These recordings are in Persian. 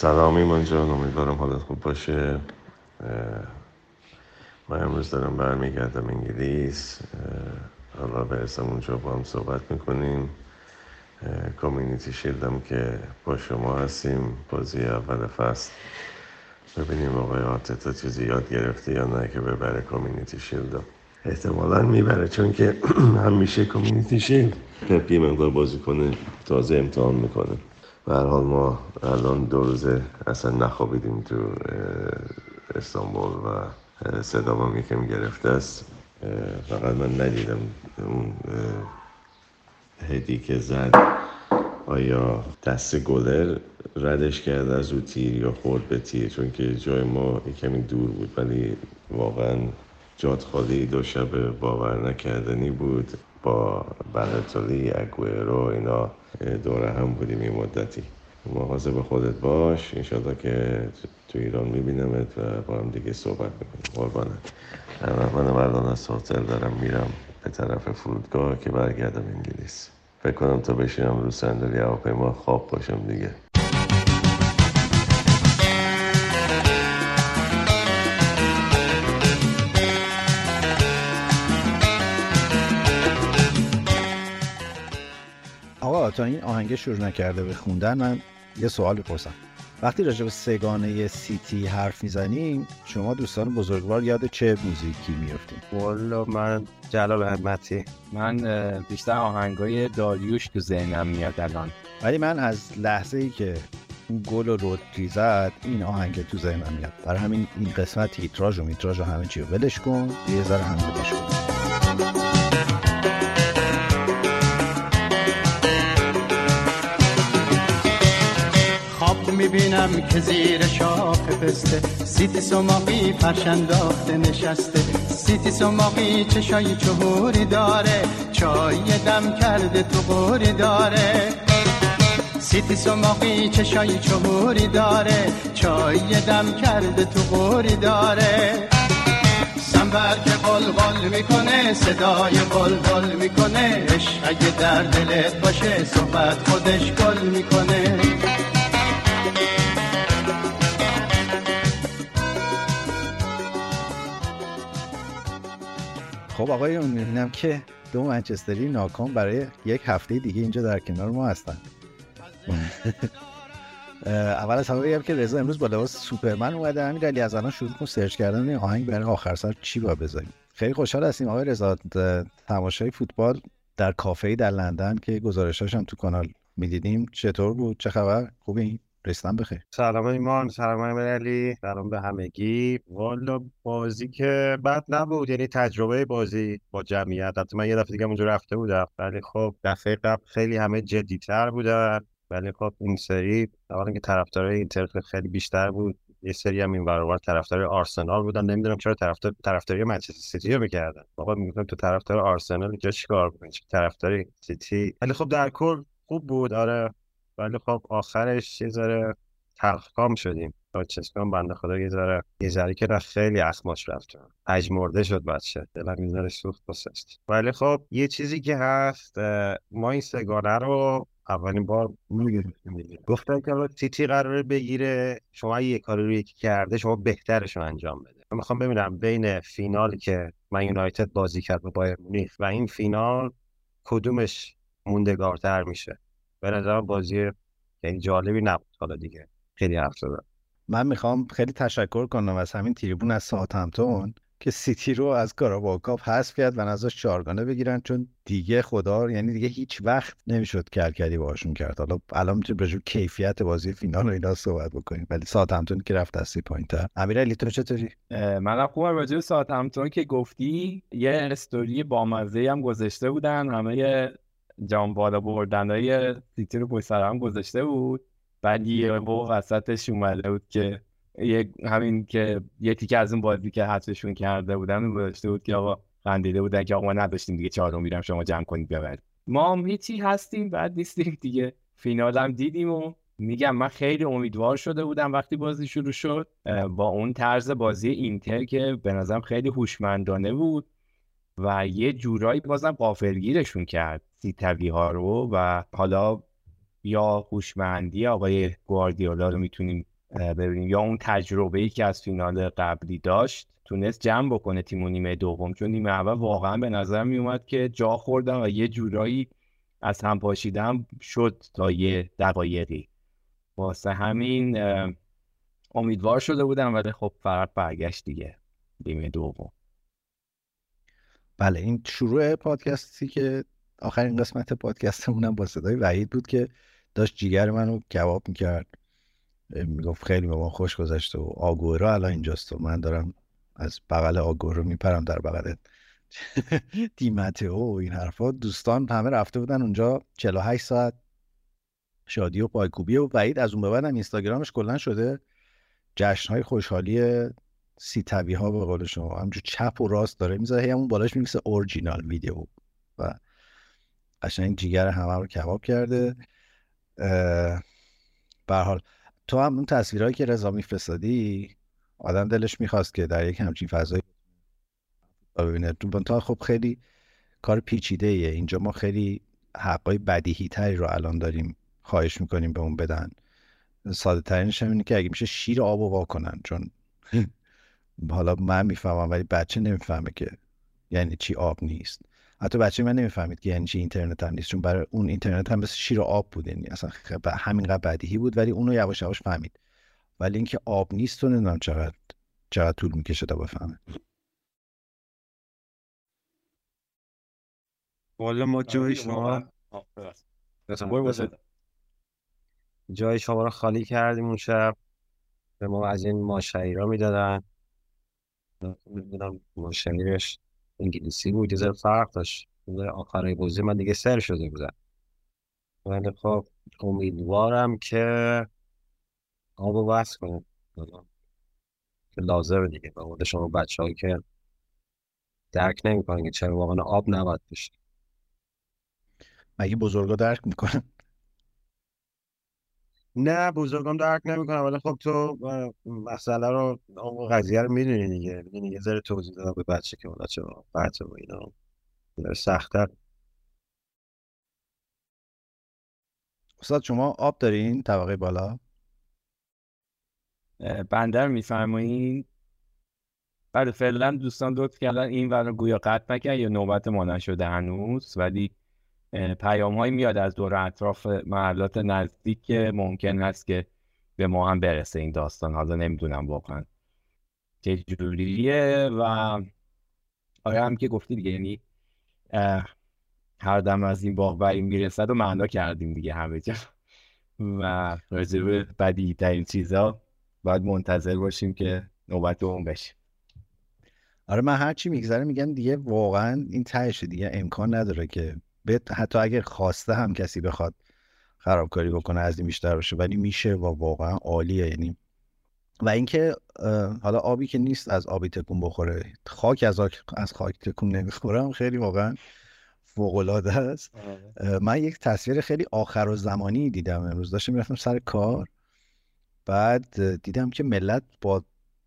سلام ایمان جان امیدوارم حالت خوب باشه. من امروز دارم برمیگردم انگلیس. حالا برسم اونجا با هم صحبت می‌کنیم. کامیونیتی شیلدم که با شما هستیم. بازی اول فصل. ببینیم آقای آرتتا چیزی یاد گرفته یا نه که ببره کامیونیتی شیلد احتمالا می‌بره چون که همیشه کامیونیتی شیلد. پپ مقدار بازی کنه تازه امتحان می‌کنه. به حال ما الان دو روزه اصلا نخوابیدیم تو استانبول و صدا ما یکم گرفته است. فقط من ندیدم اون هدی که زد آیا دست گلر ردش کرد از او تیر یا خورد به تیر؟ چون که جای ما کمی دور بود ولی واقعا جات خالی دو شب باور نکردنی بود. با بلتالی اگویرو اینا دور هم بودیم این مدتی. مواظب خودت باش. انشالله که تو ایران میبینمت و با هم دیگه صحبت می‌کنیم. قربانت. منم الان از هتل دارم میرم به طرف فرودگاه که برگردم انگلیس. فکر کنم تا بشینم رو صندلی هواپیما خواب باشم دیگه. تا این آهنگ شروع نکرده به خوندن من یه سوال بپرسم وقتی راجع به سگانه سیتی حرف می‌زنیم شما دوستان بزرگوار یاد چه موزیکی میفتیم والا من جلال احمدی. من بیشتر آهنگای داریوش تو ذهنم میاد الان. ولی من از لحظه ای که اون گل و رودری زد این آهنگ تو ذهنم میاد. برای همین این قسمت تیتراژ و میتراژ و همه چی ولش کن یه ذره هم کن. می‌بینم که زیر شاخ پسته. سیتی سماقی پرشنداخته نشسته. سیتی سماقی چشای چهوری داره. چای دم کرده تو قوری داره. سیتی سماقی چشای چهوری داره. چای دم کرده تو قوری داره. سنبر که بل می‌کنه صدای بل می‌کنه. اگه در دلت باشه صحبت خودش گل می‌کنه. خب آقای می‌بینم که دو منچستری ناکام برای یک هفته دیگه اینجا در کنار ما هستن. اول از همه بگم که رضا امروز با لباس سوپرمن اومده. همین دلیل از الان شروع کن سرچ کردن آهنگ برای آخر سر چی با بذاریم. خیلی خوشحال هستیم آقای رضا. تماشای فوتبال در کافه در لندن که گزارشاش هم تو کانال می‌دیدیم. چطور بود؟ چه خبر؟ خوبی رستم بخیر. سلام ایمان سلام امیرعلی سلام به همگی. والا بازی که بد نبود یعنی تجربه بازی با جمعیت. البته من یه دفعه دیگه اونجا رفته بودم ولی خب دفعه قبل خیلی همه جدیتر بودن. ولی خب این سری اولا که طرفدارای اینتر خیلی بیشتر بود یه سری هم این برابر طرفدار آرسنال بودن. نمی‌دونم چرا طرفدار طرفداری منچستر سیتی رو می‌کردن. بابا می‌گفتم تو طرفدار آرسنال اینجا چیکار می‌کنی طرفدار سیتی؟ ولی خب در کل خوب بود. آره. ولی خب آخرش یه ذره تلخکام شدیم. چسکان بنده خدا یه ذره یه ذره که خیلی اخماش رفت مرده شد بچه. دلم یه ذره سوخت بسست ولی خب یه چیزی که هست ما این سگانه رو اولین بار می‌گرفتیم گفتن که سیتی قراره بگیره شما یه کاری رو یکی کرده شما بهترش رو انجام بده. من می‌خوام ببینم بین فینال که Man United بازی کرد با بایرن مونیخ و این فینال کدومش موندگارتر میشه. به نظر بازی یعنی جالبی نبود حالا دیگه. خیلی حرف زدم. من می‌خوام خیلی تشکر کنم از همین تریبون از همتون که سیتی رو از Carabao Cup حذف کرد و ازش چارگانه بگیرن چون دیگه خدا یعنی دیگه هیچ وقت نمی‌شد کاریشون کرد. حالا الان می‌تونیم به کیفیت بازی فینال و اینا صحبت بکنیم. ولی همتون که رفت از سی پوینتر امیرعلی تو چطوری؟ منم خوبم. راجع به همتون که گفتی یه استوری بامزه هم گذاشته بودن. همه جام بالا بردن های سیتی رو پشت هم گذاشته بود. بعد یه وسطش اومده بود که یه همین که یه تیکه از اون بازی که حذفشون کرده بودن گذاشته بود که آقا خندیده بودن که آقا ما نداشتیم دیگه چهارم میرم شما جمع کنید ببرید. ما هم هیچی هستیم بعد نیستیم دیگه. فینال هم دیدیم و میگم من خیلی امیدوار شده بودم وقتی بازی شروع شد. با اون طرز بازی اینتر که به نظرم خیلی هوشمندانه بود و یه جورایی بازم قافلگیرشون کرد. سیتوی ها رو و حالا یا هوشمندی آقای گواردیولا رو می‌تونیم ببینیم. یا اون تجربه ای که از فینال قبلی داشت تونست جمع بکنه تیم و نیمه دوم. چون نیمه اول واقعا به نظر می اومد که جا خوردن و یه جورایی از هم پاشیدن شد تا یه دقایقی. واسه همین امیدوار شده بودم ولی خب فقط برگشت دیگه نیمه دوم. بله این شروع پادکستی که آخرین قسمت پادکستمونم با صدای وحید بود که داشت جیگر منو کباب می‌کرد. می‌گفت خیلی به ما خوش گذشته و آگورا الان اینجاست و من دارم از بغل آگورو میپرم در بغل دیمته و این حرفا. دوستان همه رفته بودن اونجا 48 ساعت. شادی و پایکوبی و وحید از اون به بعدم اینستاگرامش کلا شده. جشن های خوشحالی سی ها به قول شما. همجور چپ و راست داره می‌ذاره همون بالاش میمیسه اورجینال ویدیو و قشنگ جیگر همه رو کباب کرده. به حال. تو هم اون تصویرهایی که رضا میفرستادی آدم دلش می‌خواست که در یک همچین فضایی ببینه. تو خب خیلی کار پیچیده ایه. اینجا ما خیلی حقای بدیهی تری رو الان داریم خواهش می‌کنیم به اون بدن. ساده ترینش هم اینه که اگه میشه شیر آب و کنن چون حالا من می‌فهمم ولی بچه نمی‌فهمه که یعنی چی آب نیست. حتی بچه من نمی‌فهمید که یعنی چی اینترنت هم نیست چون برای اون اینترنت هم مثل شیر و آب بود یعنی اصلا همینقدر بدیهی بود ولی اونو یواش یواش فهمید. ولی اینکه آب نیست تو نمی‌دونم چقدر چقدر طول می‌کشه تا بفهمه. والا ما جای شما جای شما رو خالی کردیم اون شب. به ما از این ماشایی را می‌دادن. می‌دونم ماشاییرش انگلیسی بود یه فرق داشت. آخرای بازی من دیگه سر شده بودم. ولی خب امیدوارم که آب رو بس کنم. که لازمه دیگه. به مورد شما بچه هایی که درک نمی‌کنن که چرا واقعا آب نباید بشه مگه بزرگا درک می‌کنن؟ نه بزرگم درک نمی‌کنم ولی خب تو مسئله رو اون قضیه رو می‌دونی دیگه. می‌دونی یه ذره توضیح دادم به بچه که اونا چه بچه و اینا. سختتر. استاد شما آب دارین؟ طبقه بالا؟ بندر میفرمایین بله فعلا دوستان لطف کردن این ور گویا قطع نکرد یا نوبت ما نشده هنوز ولی پیام هایی میاد از دور اطراف محلات نزدیک که ممکن هست که به ما هم برسه این داستان. حالا نمی‌دونم واقعا چه جوریه و آیا هم که گفتی دیگه یعنی هر دم از این باغ بریم می‌رسد و معنا کردیم دیگه همه جا. و راجب بدی ترین چیزا باید منتظر باشیم که نوبت اون بشه آره من هرچی میگذره میگن دیگه واقعا این تهشه دیگه امکان نداره که حتی اگر خواسته هم کسی بخواد خرابکاری بکنه از این بیشتر باشه ولی میشه و واقعا عالیه. یعنی و اینکه حالا آبی که نیست از آبی تکون بخوره. خاک از, از خاک تکون نمی‌خورم. خیلی واقعا فوق العاده است. آره. من یک تصویر خیلی آخر و زمانی دیدم امروز. داشتم می‌رفتم سر کار. بعد دیدم که ملت با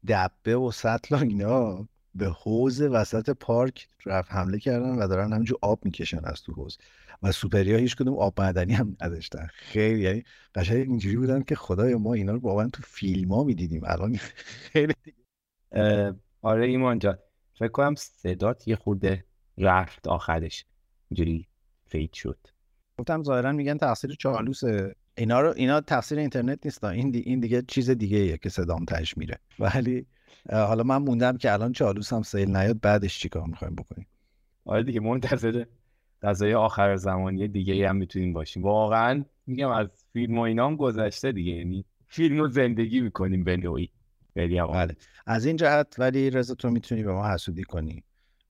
دبه و سطل و اینا به حوز وسط پارک رفت حمله کردن و دارن همینجور آب می‌کشن از تو حوز و سوپریا هیچ کدوم آب معدنی هم نداشتن. خیلی یعنی قشنگ اینجوری بودن که خدای ما اینا رو واقعا تو فیلم ها می‌دیدیم. الان خیلی آره ایمان جان. فکر کنم صدات یه خورده رفت آخرش. اینجوری فید شد. گفتم ظاهرا میگن تاثیر چالوسه. اینا رو اینا تاثیر اینترنت نیست این, دی... این دیگه چیز دیگه ایه که صدام تش میره. ولی حالا من موندم که الان چالوس هم سیل نیاد بعدش چیکار می‌خوایم بکنیم؟ آره دیگه منتظر غذای آخر زمانی دیگه هم می‌تونیم باشیم. واقعا میگم از فیلم و اینا هم گذشته دیگه یعنی فیلم رو زندگی می‌کنیم به نوعی. بله. از این جهت ولی رضا تو می‌تونی به ما حسودی کنی.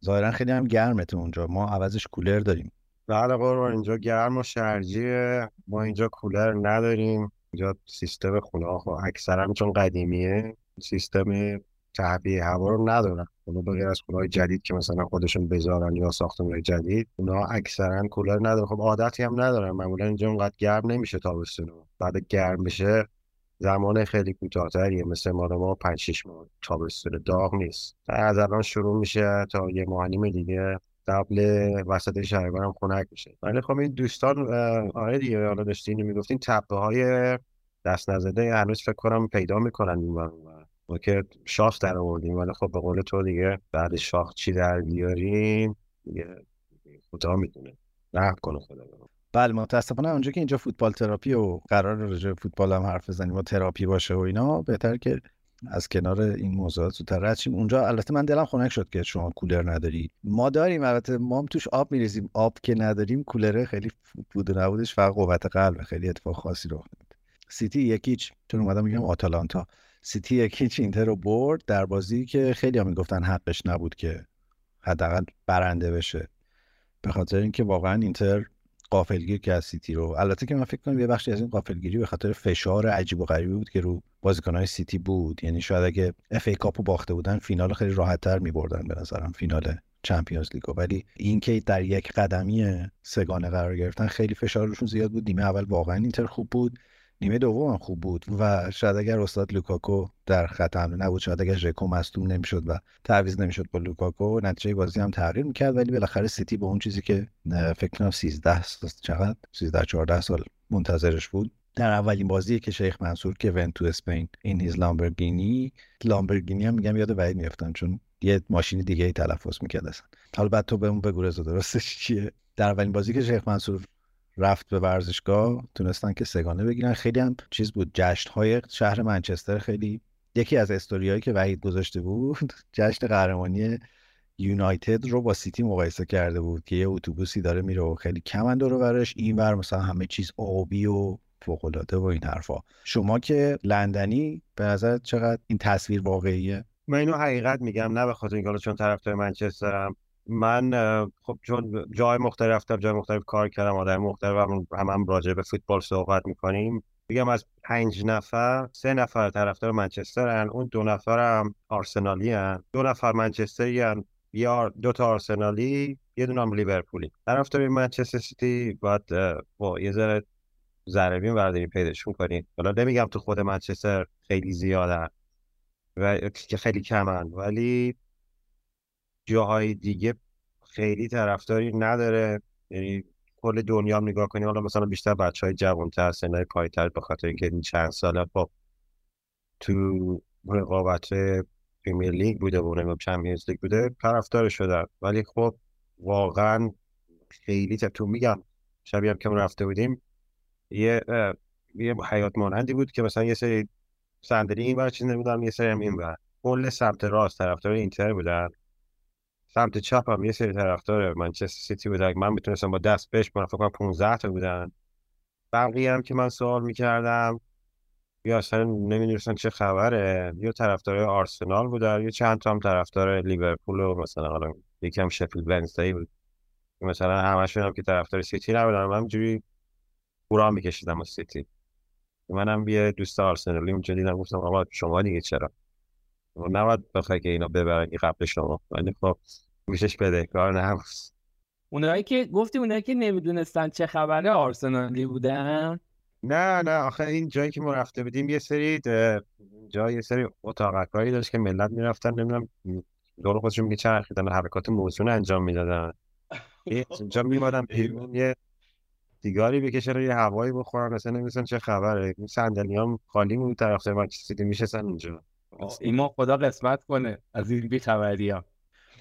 ظاهرا خیلی هم گرمه تو اونجا. ما عوضش کولر داریم. بله قربان. اینجا گرم و شرجیه. ما اینجا کولر نداریم. اینجا سیستم خونه ها اکثرا چون قدیمیه. سیستم تهویه هوا رو ندارن اونا به از خونه جدید که مثلا خودشون بذارن یا ساختمون جدید اونا اکثرا کولر ندارن. خب عادتی هم ندارن. معمولا اینجا اونقدر گرم نمیشه تابستون بعد گرم بشه زمان خیلی کوتاهتریه. مثل ما ما 5 6 ماه تابستون داغ نیست. از الان شروع میشه تا یه ماه نیم دیگه قبل وسط شهریور هم خنک میشه. ولی خب این دوستان آره دیگه حالا داشتین می‌گفتین تپه های دست نزده هنوز فکر کنم پیدا می‌کنن این ما که شاخ در آوردیم ولی خب به قول تو دیگه بعد شاخ چی در بیاریم؟ دیگه خدا می‌دونه. رحم کنه خدا بله متاسفانه اونجا که اینجا فوتبال تراپی و قرار راجع فوتبال هم حرف بزنیم و تراپی باشه و اینا بهتر که از کنار این موضوعات زودتر رد شیم. اونجا البته من دلم خنک شد که شما کولر نداری. ما داریم البته ما هم توش آب میریزیم. آب که نداریم کولره خیلی بود و نبودش فقط قوت قلب خیلی اتفاق خاصی رو سیتی یکیچ. چون اومدم میگم آتالانتا. سیتی یکیچ اینتر رو برد در بازی که خیلی هم می‌گفتن حقش نبود که حداقل برنده بشه. به خاطر اینکه واقعا اینتر غافلگیر کرد سیتی رو. البته که من فکر کنم یه بخشی از این غافلگیری به خاطر فشار عجیب و غریبی بود که رو بازیکنهای سیتی بود. یعنی شاید اگه FA Cup و باخته بودن فینال خیلی راحتتر میبردن به نظرم فینال Champions League و. ولی اینکه در یک قدمی سگانه قرار گرفتن خیلی فشار روشون زیاد بود. نیمه اول واقعا اینتر خوب بود. نیمه دوم هم خوب بود و شاید اگر استاد لوکاکو در خط حمله نبود شاید اگر ژکو مصدوم نمی‌شد و تعویض نمی‌شد با لوکاکو نتیجه بازی هم تغییر می‌کرد ولی بالاخره سیتی به اون چیزی که فکر کنم 13 چقدر؟ 13 14 سال منتظرش بود. در اولین بازی که شیخ منصور که ون تو اسپین این هیز لامبرگینی. لامبرگینی هم میگم یاد وحید میافتم چون یه ماشین دیگه ای تلفظ می‌کرد اصلا. حالا بعد تو بهمون بگو رضا درستش چیه؟ در اولین بازی که شیخ منصور رفت به ورزشگاه تونستن که سگانه بگیرن. خیلی هم چیز بود جشن های شهر منچستر خیلی یکی از استوریایی که وحید گذاشته بود جشن قهرمانی یونایتد رو با سیتی مقایسه کرده بود که یه اتوبوسی داره میره و خیلی کمن داره برش این ور مثلا همه چیز آبی و فوق العاده و این حرفا. شما که لندنی به نظر چقدر این تصویر واقعیه؟ من اینو حقیقت میگم نه به خاطر اینکه چون طرفدار منچسترم من خب چون جای مختلف رفتم جای مختلف کار کردم آدم مختلف هم, هم, هم راجع به فوتبال صحبت می‌کنیم بگم از پنج نفر سه نفر طرفدار منچستر اون دو نفر هم آرسنالی هن. دو نفر منچستری هن. یا دو تا آرسنالی یه دونه هم لیورپولی طرفدار منچستر سیتی باید با یه ذره ذره بین برداری پیداشون کنیم حالا نمیگم تو خود منچستر خیلی زیادن و که خیلی کمن ولی جاهای دیگه خیلی طرفداری نداره. یعنی کل دنیا هم نگاه کنیم حالا مثلا بیشتر بچه های جوانتر سنهای پایتر به خاطر اینکه این چند ساله خب تو رقابت Premier League بوده و نمی‌دونم Champions League بوده طرفدار شدن. ولی خب واقعا خیلی تو میگم شبیه هم که ما رفته بودیم یه یه حیاط مانندی بود که مثلا یه سری صندلی این بر چیز نمی‌دونم یه سری هم این بر کل سمت راست طرفدار اینتر بودن. سمت چپ هم یه سری طرفدار منچستر سیتی بودن. من می‌تونستم با دست بهش من فکر کنم 15 تا بودن. بقیه هم که من سوال می‌کردم یا اصلا نمی‌دونستن چه خبره؟ یا طرفدار آرسنال بودن یا چند تا هم طرفدار لیورپول و مثلا حالا یکم شفیلد ونزدی بود. مثلا همشون هم که طرفدار سیتی نبودن. من همجوری پورا میکشیدم از سیتی. منم یه دوست آرسنالی اونجا دیدم گفتم آقا شما دیگه چرا؟ نباید بخوای که اینا ببرن قبل شما. ولی خب میشش بدهکار نه اونایی که گفتی اونایی که نمی‌دونستن چه خبره آرسنالی بودن؟ نه نه آخه این جایی که ما رفته بودیم یه سری جای یه سری اتاقکایی داشت که ملت می‌رفتن نمی‌دونم دور خودشون میچرخیدن حرکات موزون انجام می‌دادن. اینجا میمادن بیرون یه سیگاری بکشن یه هوایی بخورن اصلا نمی‌دونن چه خبره. این صندلی هم خالی بود طرف من چیزی میشستن اونجا. ایما خدا قسمت کنه از این بیخبری ها.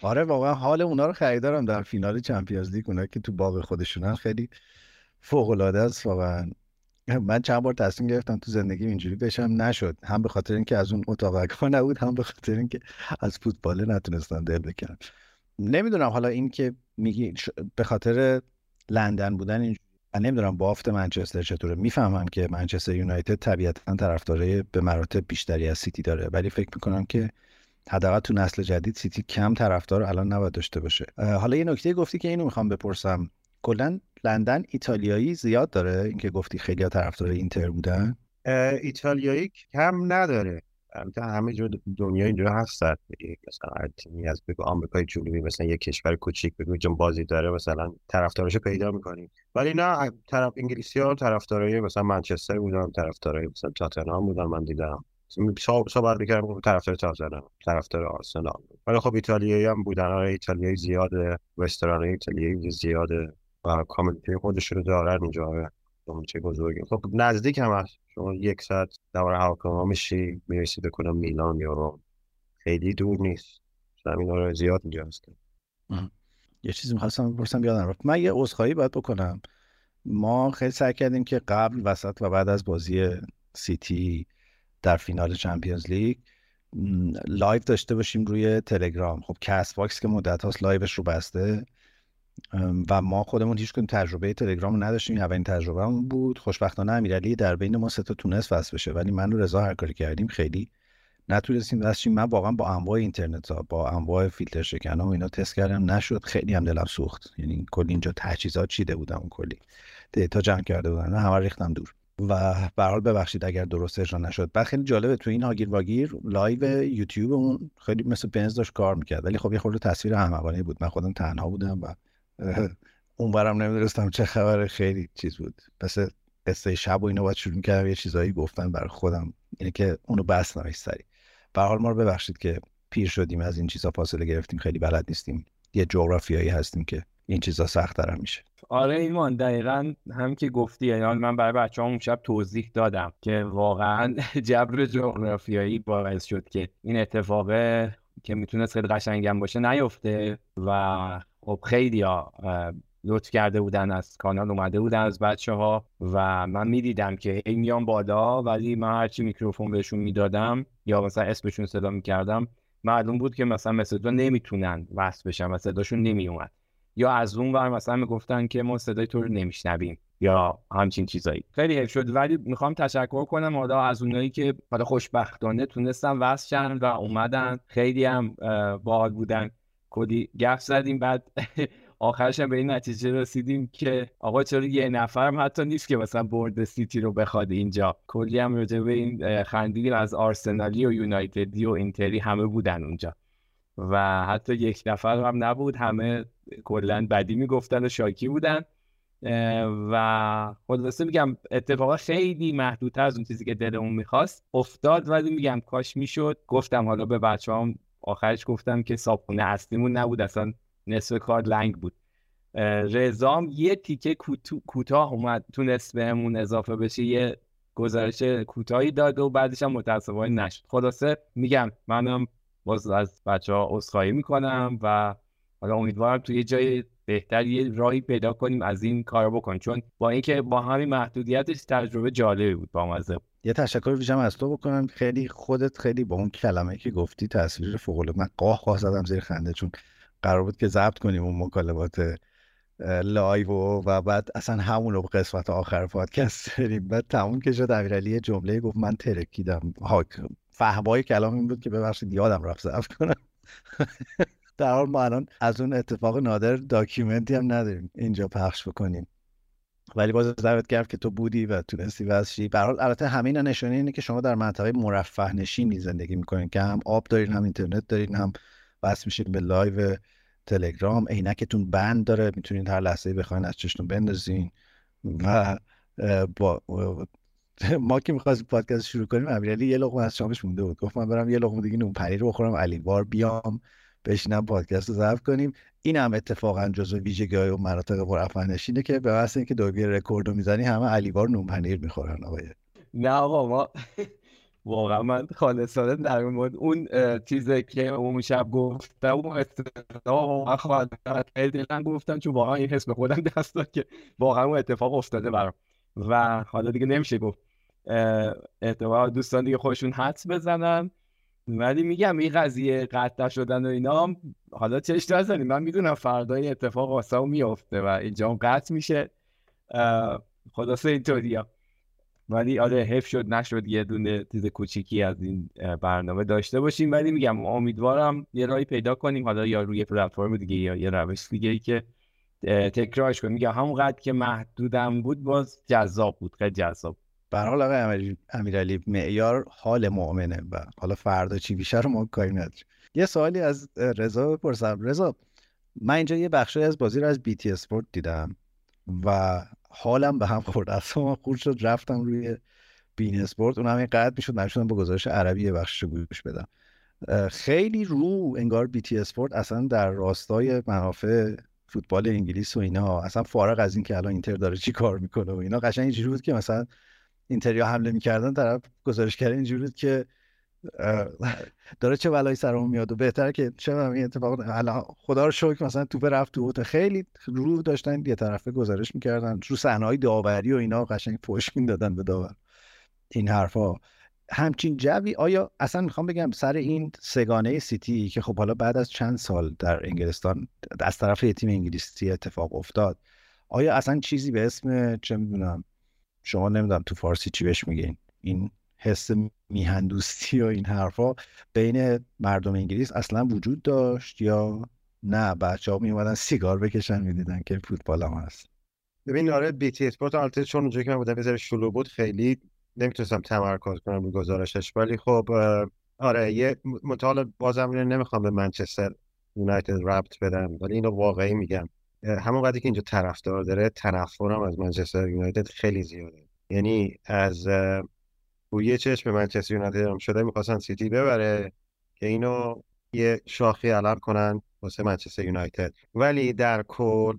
آره واقعا حال اونا رو خریدارم در فینال چمپیونز لیگ اونا که تو باغ خودشونن خیلی فوق العاده است واقعا. من چند بار تصمیم گرفتم تو زندگی اینجوری بشم نشد. هم به خاطر اینکه از اون اتاق نبود هم به خاطر اینکه از فوتبال نتونستم دل بکنم نمی‌دونم حالا این که میگی به خاطر لندن بودن اینجوری من نمی‌دونم بافت منچستر چطوره. می‌فهمم که منچستر یونایتد طبیعتا طرفدارای به مراتب بیشتری از سیتی داره. ولی فکر می‌کنم که حداقل تو نسل جدید سیتی کم طرفدار الان نباید داشته باشه. حالا یه نکته گفتی که اینو می‌خوام بپرسم. کلا لندن ایتالیایی زیاد داره؟ اینکه گفتی خیلی طرفدار اینتر بودن. ایتالیایی کم نداره. البته همه جور دنیا اینجا هستن مثلا هر تیمی از بگو آمریکای جنوبی مثلا یه کشور کوچیک بگو چون بازی داره مثلا طرفداراشو پیدا می‌کنیم. ولی نه طرف انگلیسی ها طرفدارای مثلا منچستر بودن طرفدارای مثلا تاتنهام بودن من دیدم. صحبت می‌کردم طرفدار تاتنهام طرفدار آرسنال. ولی خب ایتالیایی هم بودن. آره ایتالیایی زیاده رستوران ایتالیایی زیاده و کامیونیتی خودش رو دارن اونجا آره. چه بزرگی. خب نزدیک هم هست. شما یک ساعت دور هواپیما میشی؟ می‌رسی بکنم میلان یا روم خیلی دور نیست. زمین ها زیاد اینجا هستن یه چیزی می‌خواستم بپرسم یادم رفت. من یه عذرخواهی باید بکنم. ما خیلی سعی کردیم که قبل وسط و بعد از بازی سیتی در فینال Champions League live داشته باشیم روی تلگرام. خب Castbox که مدت هاست live ش رو بسته. و ما خودمون هیچ کدوم تجربه تلگرام نداشتیم. اولین تجربه هم بود. خوشبختانه امیرعلی در بین ما سه تا تونست وصل بشه ولی من و رضا هر کاری کردیم خیلی نتونستیم وصل من واقعا با انواع اینترنت ها با انواع فیلتر شکن و اینا تست کردم. نشد. خیلی هم دلم سوخت. یعنی کلی اینجا تجهیزات چیده بودم کلی دیتا جمع کرده بودن همه ریختم دور. و به حال ببخشید اگر درست اجرا نشد. بعد خیلی جالبه تو این هاگیر واگیر لایو یوتیوب اون خیلی مثل بنز داشت کار می‌کرد. ولی خب یه خورده تصویر احمقانه بود. من خودم تنها بودم و اونورم نمی‌دونستم چه خبر خیلی چیز بود. پس قصه شب و اینو باید شروع کردم یه چیزایی گفتن برای خودم اینه که اونو بس سری به حال ما رو ببخشید که پیر شدیم از این چیزا فاصله گرفتیم خیلی بلد نیستیم. یه جغرافیایی هستیم که این چیزا سخت تر میشه. آره ایمان دقیقا هم که گفتی یعنی من برای بچه اون شب توضیح دادم که واقعا جبر جغرافیایی باعث شد که این اتفاق که می‌تونست خیلی قشنگم باشه نیفته و خب خیلی ها لطف کرده بودن از کانال اومده بودن از بچه ها و من می‌دیدم که این میان بالا ولی من هرچی میکروفون بهشون می‌دادم یا مثلا اسمشون صدا می‌کردم معلوم بود که مثلا مثل دو نمی‌تونن وصل بشن و صداشون نمیومد یا از اون ور مثلا می‌گفتن که ما صدای تو رو نمیشنویم یا همچین چیزایی. خیلی حیف شد ولی می‌خوام تشکر کنم حالا از اونایی که حالا خوشبختانه تونستن وصل شن و اومدن. خیلی هم باحال بودن. کلی گفت زدیم بعد آخرش هم به این نتیجه رسیدیم که آقا چرا یه نفرم حتی نیست که مثلا برد سیتی رو بخواد اینجا. کلی هم راجع به این از آرسنالی و یونایتدی و اینتری همه بودن اونجا. و حتی یک نفر هم نبود همه کلا بدی می‌گفتن و شاکی بودن. و خلاصه میگم اتفاقا خیلی محدودتر از اون چیزی که دلمون می‌خواست افتاد ولی میگم کاش می‌شد. گفتم حالا به بچه هم آخرش گفتم که صابخونه اصلیمون نبود اصلا نصف کار لنگ بود. رزام یه تیکه کوتاه اومد تونست بهمون اضافه بشه یه گزارش کوتاهی داد و بعدش هم متاسفانه نشد. خلاصه میگم منم باز از بچه ها اصخایی می‌کنم و حالا امیدوارم توی یه جای بهتر یه راهی پیدا کنیم از این کار بکنیم. چون با اینکه با همین محدودیتش تجربه جالبی بود با مزه یه تشکر ویژم از تو بکنم. خیلی خودت خیلی با اون کلمه که گفتی تصویر فوق العاده من قاه قاه زدم زیر خنده چون قرار بود که ضبط کنیم اون مکالمات live و, و بعد اصلا همون رو قسمت آخر پادکست داریم بعد تموم که شد. امیرعلی جمله گفت من ترکیدم. فحوای کلام این بود که ببخشید یادم رفت ضبط کنم. در هر حال ما الان از اون اتفاق نادر document ی هم نداریم. اینجا پخش بکنیم. ولی باز دعوت کرد که تو بودی و تونستی وصل شی به حال البته همین نشانه اینه که شما در منطقه مرفه نشینی زندگی می‌کنین که هم آب دارین هم اینترنت دارین هم وصل میشین به لایو تلگرام. عینکتون بند داره می‌تونید هر لحظه بخواین از چشتون بندازین و با ما که می‌خواستیم پادکست شروع کنیم امیرعلی یه لقمه از شامش مونده بود. گفت من برم یه لقمه دیگه نون پنیر بخورم علی بار بیام. بشینم پادکست رو ضبط کنیم. این هم اتفاقا جزو ویژگی های و مناطق پرافنشینه که به واسه اینکه دوگیر رکورد رو می‌زنی همه علیوار نون پنیر می‌خورن آقای. نه آقا ما واقعا من خالصانه در مورد اون چیزی که اون شب گفتم اون اتفاق خیلی گفتم چون واقعا این حس به خودم دست داد که واقعا اون اتفاق افتاده برام. و حالا دیگه نمیشه گفت. احتمال دوستان دیگه خودشون حدس بزنن. ولی میگم این قضیه قطع شدن و اینا حالا چش نزنیم. من می‌دونم فردا این اتفاق واسه میافته و اینجا هم قطع میشه. خلاصه اینطوری ولی آره حف شد نشد یه دونه چیز کوچیکی از این برنامه داشته باشیم. ولی میگم امیدوارم یه راهی پیدا کنیم. حالا یا روی پلتفرم دیگه یا یه روش دیگه ای که تکرارش کنیم. میگم همونقدر که محدودم بود باز جذاب بود. خیلی جذاب به حال آقای امیرعلی معیار حال مؤمنه و حالا فردا چی بیشتر ما کاری نداریم. یه سوالی از رضا بپرسم. رضا من اینجا یه بخشی از بازی رو از BT Sport دیدم و حالم به هم خورد. اصلا خورد شد رفتم روی beIN Sport. اون همین قد می‌شد من شدم با گزارش عربی یه بخشش گوش بدم. خیلی رو انگار BT Sport اصلا در راستای منافع فوتبال انگلیس و اینا اصلا فارغ از این که الان اینتر داره چی کار می‌کنه و اینا قشنگ اینجوری بود که مثلا اینتریا حمله می‌کردن طرف گزارشگر اینجوری که داره چه بلایی سرمون میاد و بهتره که چه این اتفاق خدا رو شکر مثلا توپ رفت تو خیلی رو داشتن یه طرفه گزارش می‌کردن. رو صحنه های داوری و اینا قشنگ پشت می‌دادن به داور. این حرفا. همچین جوی. آیا اصلا می‌خوام بگم سر این سگانه سیتی که خب حالا بعد از چند سال در انگلستان از طرف تیم انگلیسی اتفاق افتاد آیا اصلا چیزی به اسم چه می‌دونم شما نمی‌دونم تو فارسی چی بهش میگین. این حس میهندوستی و این حرفا بین مردم انگلیس اصلا وجود داشت یا نه؟ بچه ها می سیگار بکشن می‌دیدن که فوتبال هم هست. ببین آره بیتی اسپورت البته چون اونجایی که من بودم یه شلو بود خیلی نمی‌تونستم تمرکز کنم گزارشش. ولی خب آره یه مطال بازم اینو نمی‌خوام به منچستر یونایتد ربط بدم ولی اینو واقعی میگم. همون قدری که اینجا طرفدار داره تنفرم از منچستر یونایتد خیلی زیاده. یعنی از روی چشم منچستر یونایتد هم شده می‌خواستن سیتی ببره که اینو یه شاخی علم کنن واسه منچستر یونایتد. ولی در کل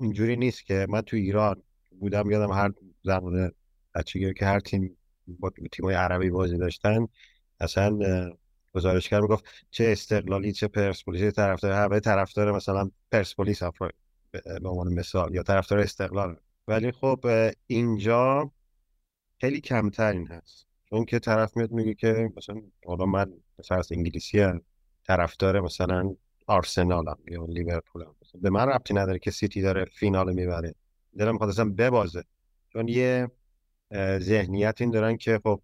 اینجوری نیست که من تو ایران بودم یادم هر زمان بچگی که هر تیم با تیمای عربی بازی داشتن اصلا گزارشگر می‌گفت چه استقلالی چه پرسپولیس طرفدار همه طرفدار مثلا پرسپولیس به عنوان مثال یا طرفدار استقلال. ولی خب اینجا خیلی کمتر این هست. چون که طرف میاد میگه که مثلا حالا من مثلا انگلیسی هم طرفدار مثلا آرسنالم یا لیورپول به من ربطی نداره که سیتی داره فینال می‌بره. دلم می‌خواد اصلا ببازه. چون یه ذهنیت این دارن که خب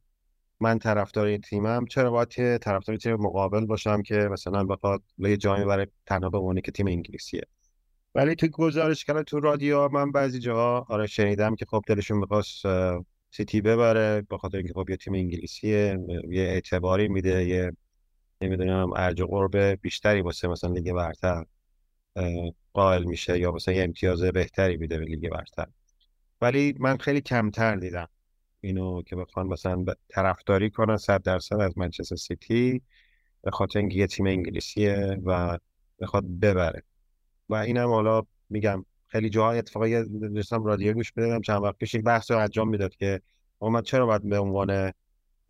من طرفدار این تیمم. چرا باید طرفدار تیم مقابل باشم که مثلا بخواد یه جایی برای تنها به که تیم انگلیسیه. ولی تو گزارش کردن تو رادیو من بعضی جاها آره شنیدم که خب دلشون می‌خواست سیتی ببره به خاطر اینکه خب یه تیم انگلیسیه یه اعتباری میده یه نمی‌دونم ارج قرب بیشتری واسه مثلا لیگ برتر قائل میشه یا مثلا یه امتیاز بهتری میده به لیگ برتر. ولی من خیلی کمتر دیدم. اینو که بخوان مثلا طرفداری کنن صد درصد از منچستر سیتی به خاطر اینکه یه تیم انگلیسیه و بخواد ببره. و اینم حالا میگم خیلی جاهای اتفاقی داشتم رادیو گوش می‌دادم چند وقت پیش یک بحث رو انجام می‌داد که من چرا باید به عنوان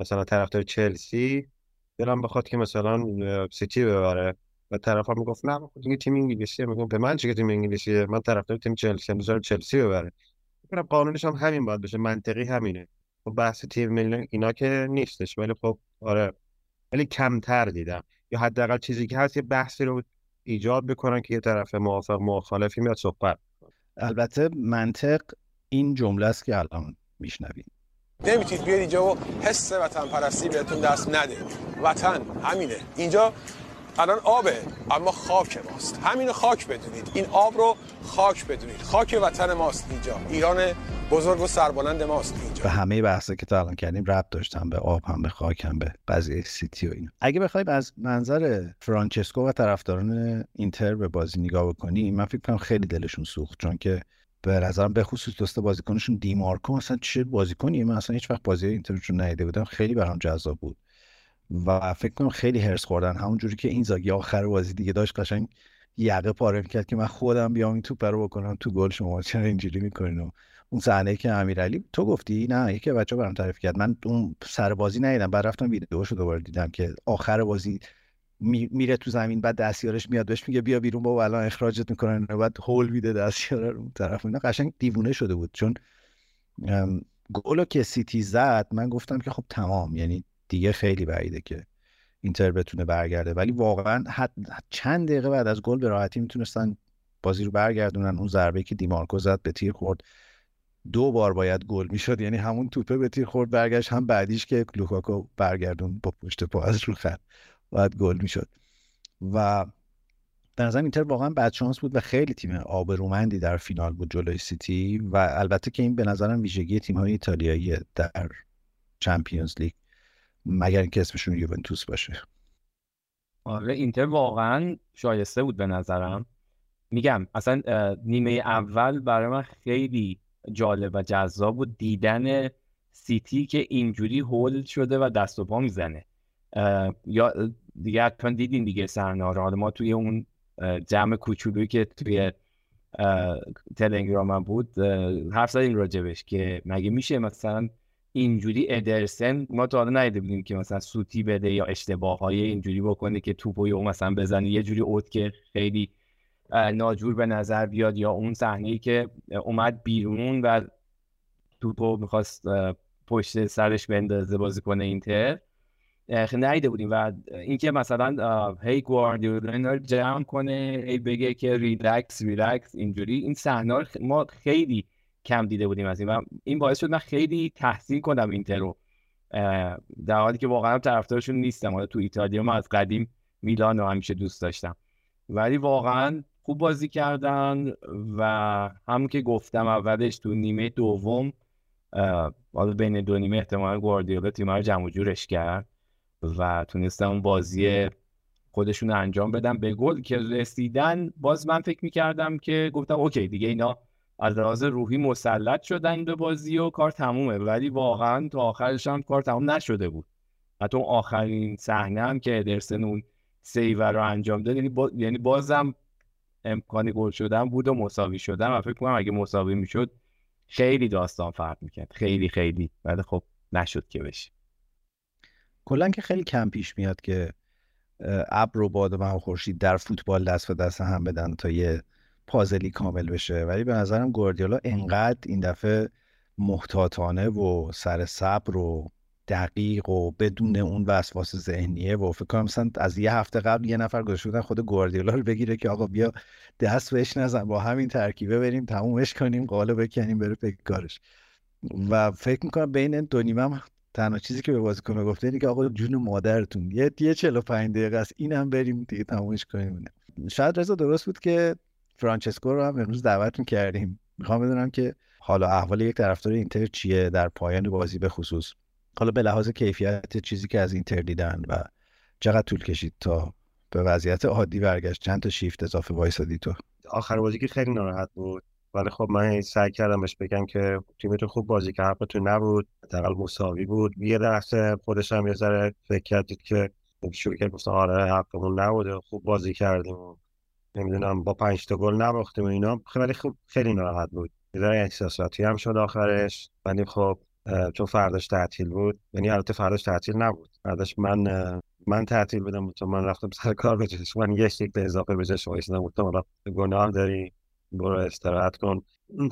مثلا طرفدار چلسی دلم بخواد که مثلا سیتی ببره؟ و طرف هم می‌گفت نه دیگه تیم انگلیسیه. میگم به من چه تیم انگلیسیه؟ من طرفدار تیم چلسی هم چلسی ببره. قانونش هم همین باید بشه منطقی همینه. خب بحث تیم ملی اینا که نیستش ولی خب آره. ولی کمتر دیدم. یا حداقل چیزی که هست یه بحثی رو ایجاد بکنن که یه طرف موافق مخالفی میاد صحبت البته منطق این جمله است که الان میشنویم. نمی‌تونید بیاید اینجا و حس وطن پرستی بهتون دست نده. وطن همینه. اینجا الان آبه اما خاک ماست. همین خاک بدونید. این آب رو خاک بدونید. خاک وطن ماست اینجا. ایران بزرگ و سربلند ماست اینجا. به همه بحثه که تا الان کردیم ربط داشتن به آب هم به خاک هم به قضیه سیتی و اینا. اگه بخوایم از منظر فرانچسکو و طرفداران اینتر به بازی نگاه بکنیم من فکر کنم خیلی دلشون سوخت چون که به نظرم به خصوص دوست بازیکنشون دیمارکو مثلا چه بازیکنی من اصلا هیچ وقت بازی اینتر رو ندیده بودم. خیلی برام جذاب بود. و فکر کنم خیلی هرس خوردن. همون جوری که این زاگی آخر بازی دیگه داشت قشنگ یقه پاره می‌کرد که من خودم بیام این توپ رو بکنم تو گل. شما چرا اینجوری می‌کنین؟ و اون صحنه که امیرعلی تو گفتی؟ نه یکی بچه برام تعریف کرد. من اون سر بازی ندیدم. بعد رفتم ویدیوشو دوباره دیدم که آخر بازی میره تو زمین بعد دستیارش میاد بهش میگه بیا بیرون بابا الان اخراجت می‌کنن. بعد هول میده دستیار رو اون طرف. اینا قشنگ دیوونه شده بود. چون گلو که سیتی زد من گفتم که خب تمام. یعنی دیگه خیلی بعیده که اینتر بتونه برگرده. ولی واقعا حد چند دقیقه بعد از گل به راحتی می‌تونستن بازی رو برگردونن. اون ضربه که دیمارکو زد به تیر خورد. دو بار باید گل می‌شد. یعنی همون توپه به تیر خورد برگشت هم بعدیش که لوکاکو برگردون با پشت پا از رو خط باید گل می‌شد. و به نظرم اینتر واقعا بد شانس بود و خیلی تیم آبرومندی در فینال بود جلوی سیتی. و البته که این به نظرم ویژگی تیم های ایتالیایی در Champions League مگر اینکه اسمشون یوونتوس باشه. آره اینتر واقعا شایسته بود به نظرم. میگم اصلا نیمه اول برای من خیلی جالب و جذاب بود دیدن سیتی که اینجوری هول شده و دست و پا می‌زنه. یا دیگه حتما دیدین دیگه سرنارا حالا ما توی اون جمع کوچولویی که توی تلگرام بود حرف زدیم راجبش که مگه میشه مثلا اینجوری ادرسن ما تا حالا ندیده بودیم که مثلا سوتی بده یا اشتباه های اینجوری بکنه که توپو یا مثلا بزنه. یه جوری اوت که خیلی ناجور به نظر بیاد یا اون صحنه که اومد بیرون و توپو می‌خواست پشت سرش بندازه بازی کنه اینترو ندیده بودیم. و اینکه مثلا هی گواردیولا جمع کنه هی بگه که relax relax اینجوری این صحنه ما خیلی کم دیده بودیم از این و این باعث شد من خیلی تحسین کنم اینتر رو. در حالی که واقعا طرفدارشون نیستم. حالا تو ایتالیا ما از قدیم میلان رو همیشه دوست داشتم. ولی واقعا خوب بازی کردن و هم که گفتم اولش تو نیمه دوم حالا بین دو نیمه احتمال گواردیولا تیم رو جمع جورش کرد و تونستن اون بازی خودشون انجام بدن به گل که رسیدن باز من فکر می‌کردم که گفتم اوکی دیگه اینا از لحاظ روحی مسلط شدن به بازی و کار تمومه. ولی واقعا تا آخرش هم کار تموم نشده بود. حتی اون آخرین صحنه هم که ادرسن اون سیور رو انجام داد یعنی, یعنی بازم امکانی گل شدن بود و مساوی شدن. و فکر کنم اگه مساوی می‌شد خیلی داستان فرق می‌کرد. خیلی خیلی. ولی خب نشد که بشه. کلا که خیلی کم پیش میاد که ابر و باد و خورشید در فوتبال دست به دست هم بدن تا یه پازلی کامل بشه. ولی به نظرم گواردیولا انقدر این دفعه محتاطانه و سر صبر و دقیق و بدون اون وسواس ذهنیه و فکر کنم مثلا از یه هفته قبل یه نفر گذاشته بودن خود گواردیولا رو بگیره که آقا بیا دست بهش نزن با همین ترکیبه بریم تمومش کنیم قالو بکنیم بره به کارش. و فکر می‌کنم بین دو نیمه تنها چیزی که به بازیکن گفته اینه که آقا جون مادرتون یه یه 45 دقیقه است اینم بریم دیگه تمومش کنیم. شاید رضا درست بود که فرانچسکو رو هم امروز دعوت کردیم می‌خوام بدونم که حالا احوال یک طرفدار اینتر چیه در پایان بازی به خصوص. حالا به لحاظ کیفیت چیزی که از اینتر دیدن و چقدر طول کشید تا به وضعیت عادی برگشت چند تا شیفت اضافه وایسادی تو؟ آخر بازی که خیلی ناراحت بود. ولی خب من سعی کردم بهش بگم که تیمتون خوب بازی کرد حقتون نبود حداقل مساوی بود. یه درخت خودش هم یه ذره فکر کردید که شروع کرد گفت آره حقمون نبوده خوب بازی کردیم. نمی‌دونم با پنج تا گل نباختیم و اینا. خیلی خوب خیلی ناراحت بود. یه احساساتی هم شد آخرش. ولی خب چون فرداش تعطیل بود. یعنی البته فرداش تعطیل نبود. فرداش من من تعطیل بودم چون من رفتم سر کار بجاش. من یه به اضافه بجاش وایسیدم گفتم گناه داری. برو استراحت کن.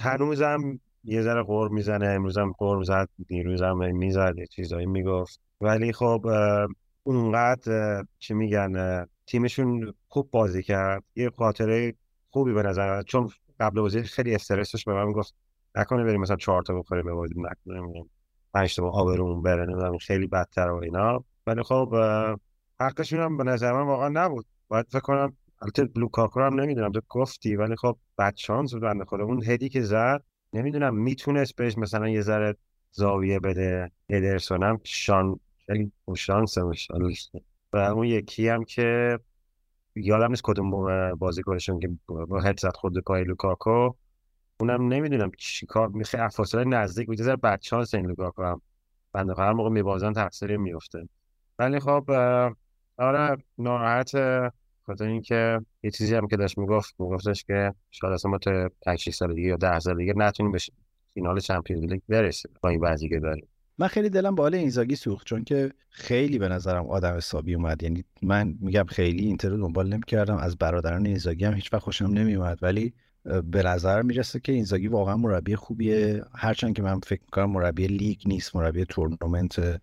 هنوزم یه ذره قور می‌زنه. امروزم قور می‌زد. دیروزم می‌زد. یه چیزایی می‌گفت. ولی خب اونقدر چی میگن تیمشون خوب بازی کرد. یه خاطره خوبی به نظر چون قبل بازی خیلی استرسش به من گفت نکنه بریم مثلا چهار تا بخوریم بازی نکنیم پنج تا آبرون بره نمی‌دونم خیلی بدتر و اینا. ولی خب حقشون هم به نظر من واقعا نبود. باید فکر کنم البته لوکاکو هم نمی‌دونم تو گفتی ولی خب بد شانس بود بنده خدا. اون هدی که زد نمی‌دونم می‌تونست بهش مثلا یه ذره زاویه بده. ادرسون هم شان خیلی شانس و اون یکی هم که یادم نیست کدوم بازیکنشون که با هد زد خود پای لوکاکو. اونم نمی‌دونم چیکار میخه فاصله نزدیک بود. یه بد شانس این لوکاکو هم. بنده هر موقع میبازن تقصیری میفته ولی خب آره ناراحت خاطر اینکه یه چیزی هم که داشت می‌گفت میگفتش که شاید اصلا ما تا 5 سال دیگه یا 10 سال دیگه نتونیم به فینال Champions League برسیم با این وضعی که داریم. من خیلی دلم برا اینزاگی سوخت چون که خیلی به نظرم آدم حسابی اومد. یعنی من میگم خیلی اینتر رو دنبال نمی‌کردم از برادران اینزاگی هم هیچ وقت خوشم نمیومد ولی به نظر می‌رسه که اینزاگی واقعا مربی خوبیه. هرچند که من فکر می‌کنم مربی لیگ نیست مربی تورنمنت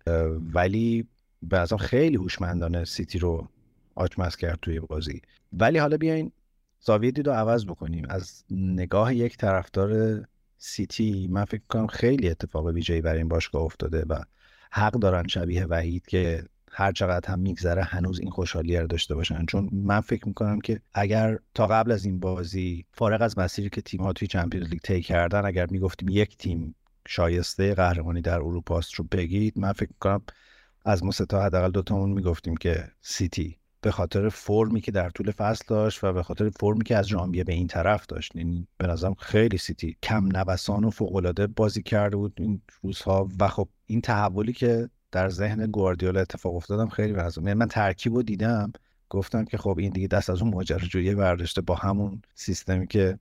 ولی به خیلی هوشمندانه سیتی رو آچمز کرد توی بازی. ولی حالا بیاین زاویه دید رو عوض بکنیم. از نگاه یک طرفدار سیتی من فکر کنم خیلی اتفاق ویژه‌ای برای این باشگاه افتاده و حق دارن شبیه وحید که هر چقدر هم میگذره هنوز این خوشحالی رو داشته باشن. چون من فکر می‌کنم که اگر تا قبل از این بازی فارغ از مسیری که تیم ها توی Champions League طی کردن اگر می‌گفتیم یک تیم شایسته قهرمانی در اروپا است رو بگید من فکر می‌کنم از ما ستا حداقل دوتامون می‌گفتیم که سیتی به خاطر فرمی که در طول فصل داشت و به خاطر فرمی که از ژانویه به این طرف داشت. یعنی به نظرم خیلی سیتی کم نوسان و فوق بازی کرده بود این روزها و خب این تحولی که در ذهن گواردیولا اتفاق افتاد خیلی به یعنی من ترکیب رو دیدم گفتم که خب این دیگه دست از اون ماجراجویی برداشته با همون سیستمی که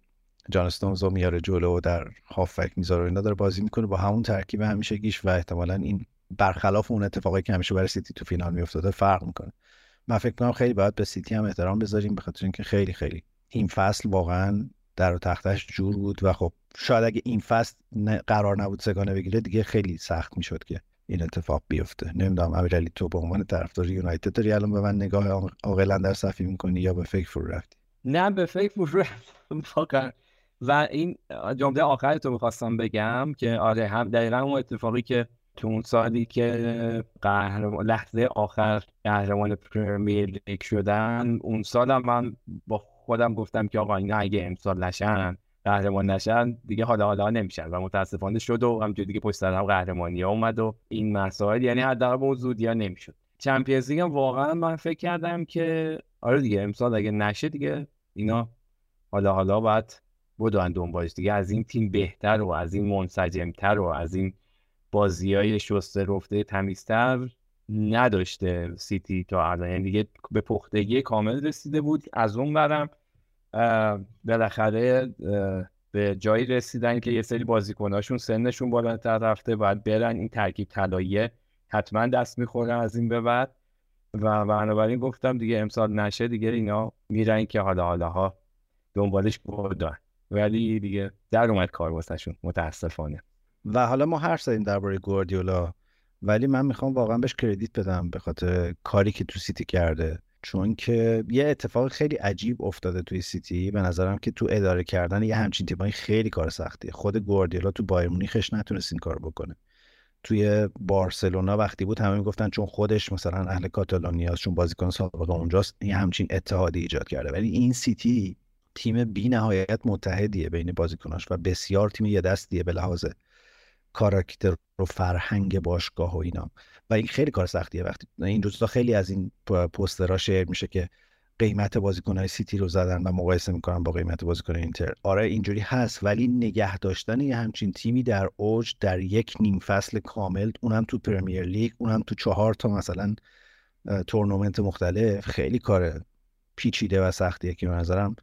جان استونز میاره جلو و در هافک می‌ذاره اینا داره بازی می‌کنه با همون ترکیب همیشه گیش و احتمالا این برخلاف اون اتفاقی که همیشه برای سیتی تو فینال میافتاده فرق می‌کنه. من فکر کنم خیلی باید به سیتی هم احترام بذاریم به خاطر اینکه خیلی خیلی. این فصل واقعا در و تختش جور بود و خب شاید اگه این فصل قرار نبود سگانه بگیره دیگه خیلی سخت می‌شد که این اتفاق بیفته. نمی‌دونم امیرعلی تو به عنوان طرفدار یونایتد داری الان به من نگاه عاقلا در صفی می‌کنی یا به فکر فرو رفتی؟ نه به فکر فرو رفتم و این جمله آخر تو می‌خواستم بگم که آره هم دقیقا اون اتفاقی که تو اون سالی که قهرمان لحظه آخر قهرمان پرمیر لیگ شدن اون سال من با خودم گفتم که آقا اینا اگه امسال نشن قهرمان نشن دیگه حالا حالا نمیشن و متاسفانه شد و همجور دیگه پشت سر هم قهرمانی ها اومد و این مسائل یعنی حداقل اون زودی ها نمی‌شد. چمپیونز لیگ واقعا من فکر کردم که آره دیگه امسال اگه نشه دیگه اینا حالا حالا باید بدون دنبالش دیگه. از این تیم بهتر و از این منسجمتر و از این بازی های شسته رفته تمیزتر نداشته سیتی تا الان. یعنی دیگه به پختگی کامل رسیده بود. از اون برم بالاخره به جایی رسیدن که یه سری بازیکناشون سنشون بالاتر رفته باید برن این ترکیب طلاییه حتما دست می‌خورن از این به بعد. و بنابراین گفتم دیگه امسال نشه دیگه اینا میرن که حالا حالا ها دنبالش بودن ولی دیگه در اومد کار واسهشون متاسفانه. و حالا ما هر زدیم درباره گواردیولا ولی من می‌خوام واقعا بهش کردیت بدم به خاطر کاری که تو سیتی کرده. چون که یه اتفاق خیلی عجیب افتاده توی سیتی. به نظرم که تو اداره کردن یه همچین تیمایی خیلی کار سختیه خود گواردیولا تو بایر مونیخش نتونست این کار بکنه. توی بارسلونا وقتی بود همه می‌گفتن چون خودش مثلا اهل کاتالونیا چون بازیکن سابق اونجاست این همچین اتحادی ایجاد کرده. ولی این سیتی تیم بی نهایت متحدیه بین بازیکناش و بسیار تیم یه دستیه به لحاظ کاراکتر و فرهنگ باشگاه و اینا. و این خیلی کار سختیه وقتی این روزا خیلی از این پوسترها share میشه که قیمت بازیکنهای سیتی رو زدن و مقایسه می‌کنن با قیمت بازیکن اینتر. آره اینجوری هست ولی نگه داشتن یه همچین تیمی در اوج در یک نیم فصل کامل اونم تو Premier League اونم تو چهار تا مثلا تورنمنت مختلف خیلی کار پیچیده و سختیه که به نظرم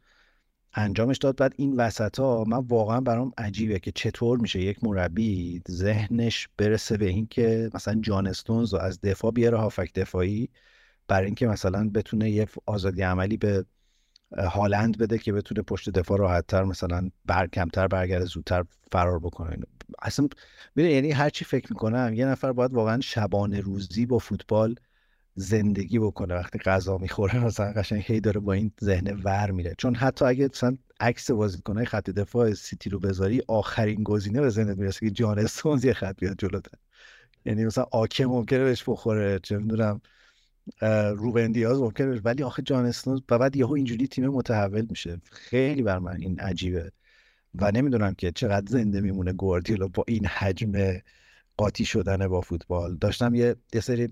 انجامش داد. بعد این وسط ها من واقعا برام عجیبه که چطور میشه یک مربی ذهنش برسه به این که مثلا جان استونز از دفاع بیاره هافک دفاعی برای اینکه مثلا بتونه یه آزادی عملی به هالند بده که بتونه پشت دفاع راحتتر مثلا بر کمتر برگرده زودتر فرار بکنه. اصلا یعنی هر چی فکر می‌کنم یه نفر باید واقعا شبانه روزی با فوتبال زندگی بکنه وقتی غذا می‌خوره مثلا قشنگ هی داره با این ذهن ور میره. چون حتی اگه مثلا عکس بازیکنهای خط دفاع سیتی رو بذاری آخرین گزینه به ذهنت می‌رسه که جان استونز یه خط بیاد جلوتر یعنی مثلا آکه ممکنه بهش بخوره چه می‌دونم روبن دیاز ممکنه ولی آخه جان استونز و بعد یهو اینجوری تیم متحول میشه. خیلی بر من این عجیبه. و نمی‌دونم که چقدر زنده میمونه گواردیولا با این حجم قاطی شدن با فوتبال. داشتم یه, یه سری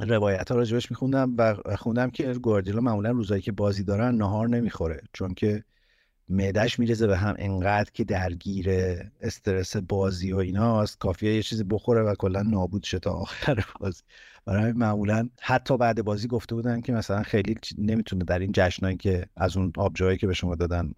روایت ها راجبش میخوندم و خوندم که گواردیولا معمولا روزایی که بازی دارن نهار نمی‌خوره چون که معدش میرزه به هم انقدر که درگیر استرس بازی و ایناست کافیه یه چیزی بخوره و کلا نابود شه تا آخر بازی. برای معمولا حتی بعد بازی گفته بودن که مثلا خیلی نمی‌تونه در این جشنایی که از اون آبجوهایی که به شما دادن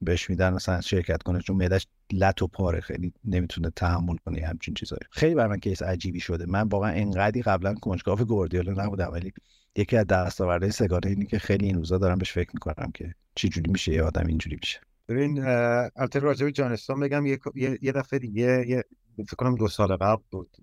بهش میدن مثلا شرکت کنه چون معدش لط پاره خیلی نمی‌تونه تحمل کنه همچین چیزایی خیلی بر من کیس عجیبی شده. من واقعا انقدی قبلا کنجکاو گوردیولا نبودم ولی یکی از دستاوردهای سگانه اینی که خیلی این روزا دارم بهش فکر می‌کنم که چی جوری میشه یه آدم اینجوری میشه ببین البته راجع به جانستان بگم یه, یه دفعه دیگه یه فکر کنم دو سال قبل بود.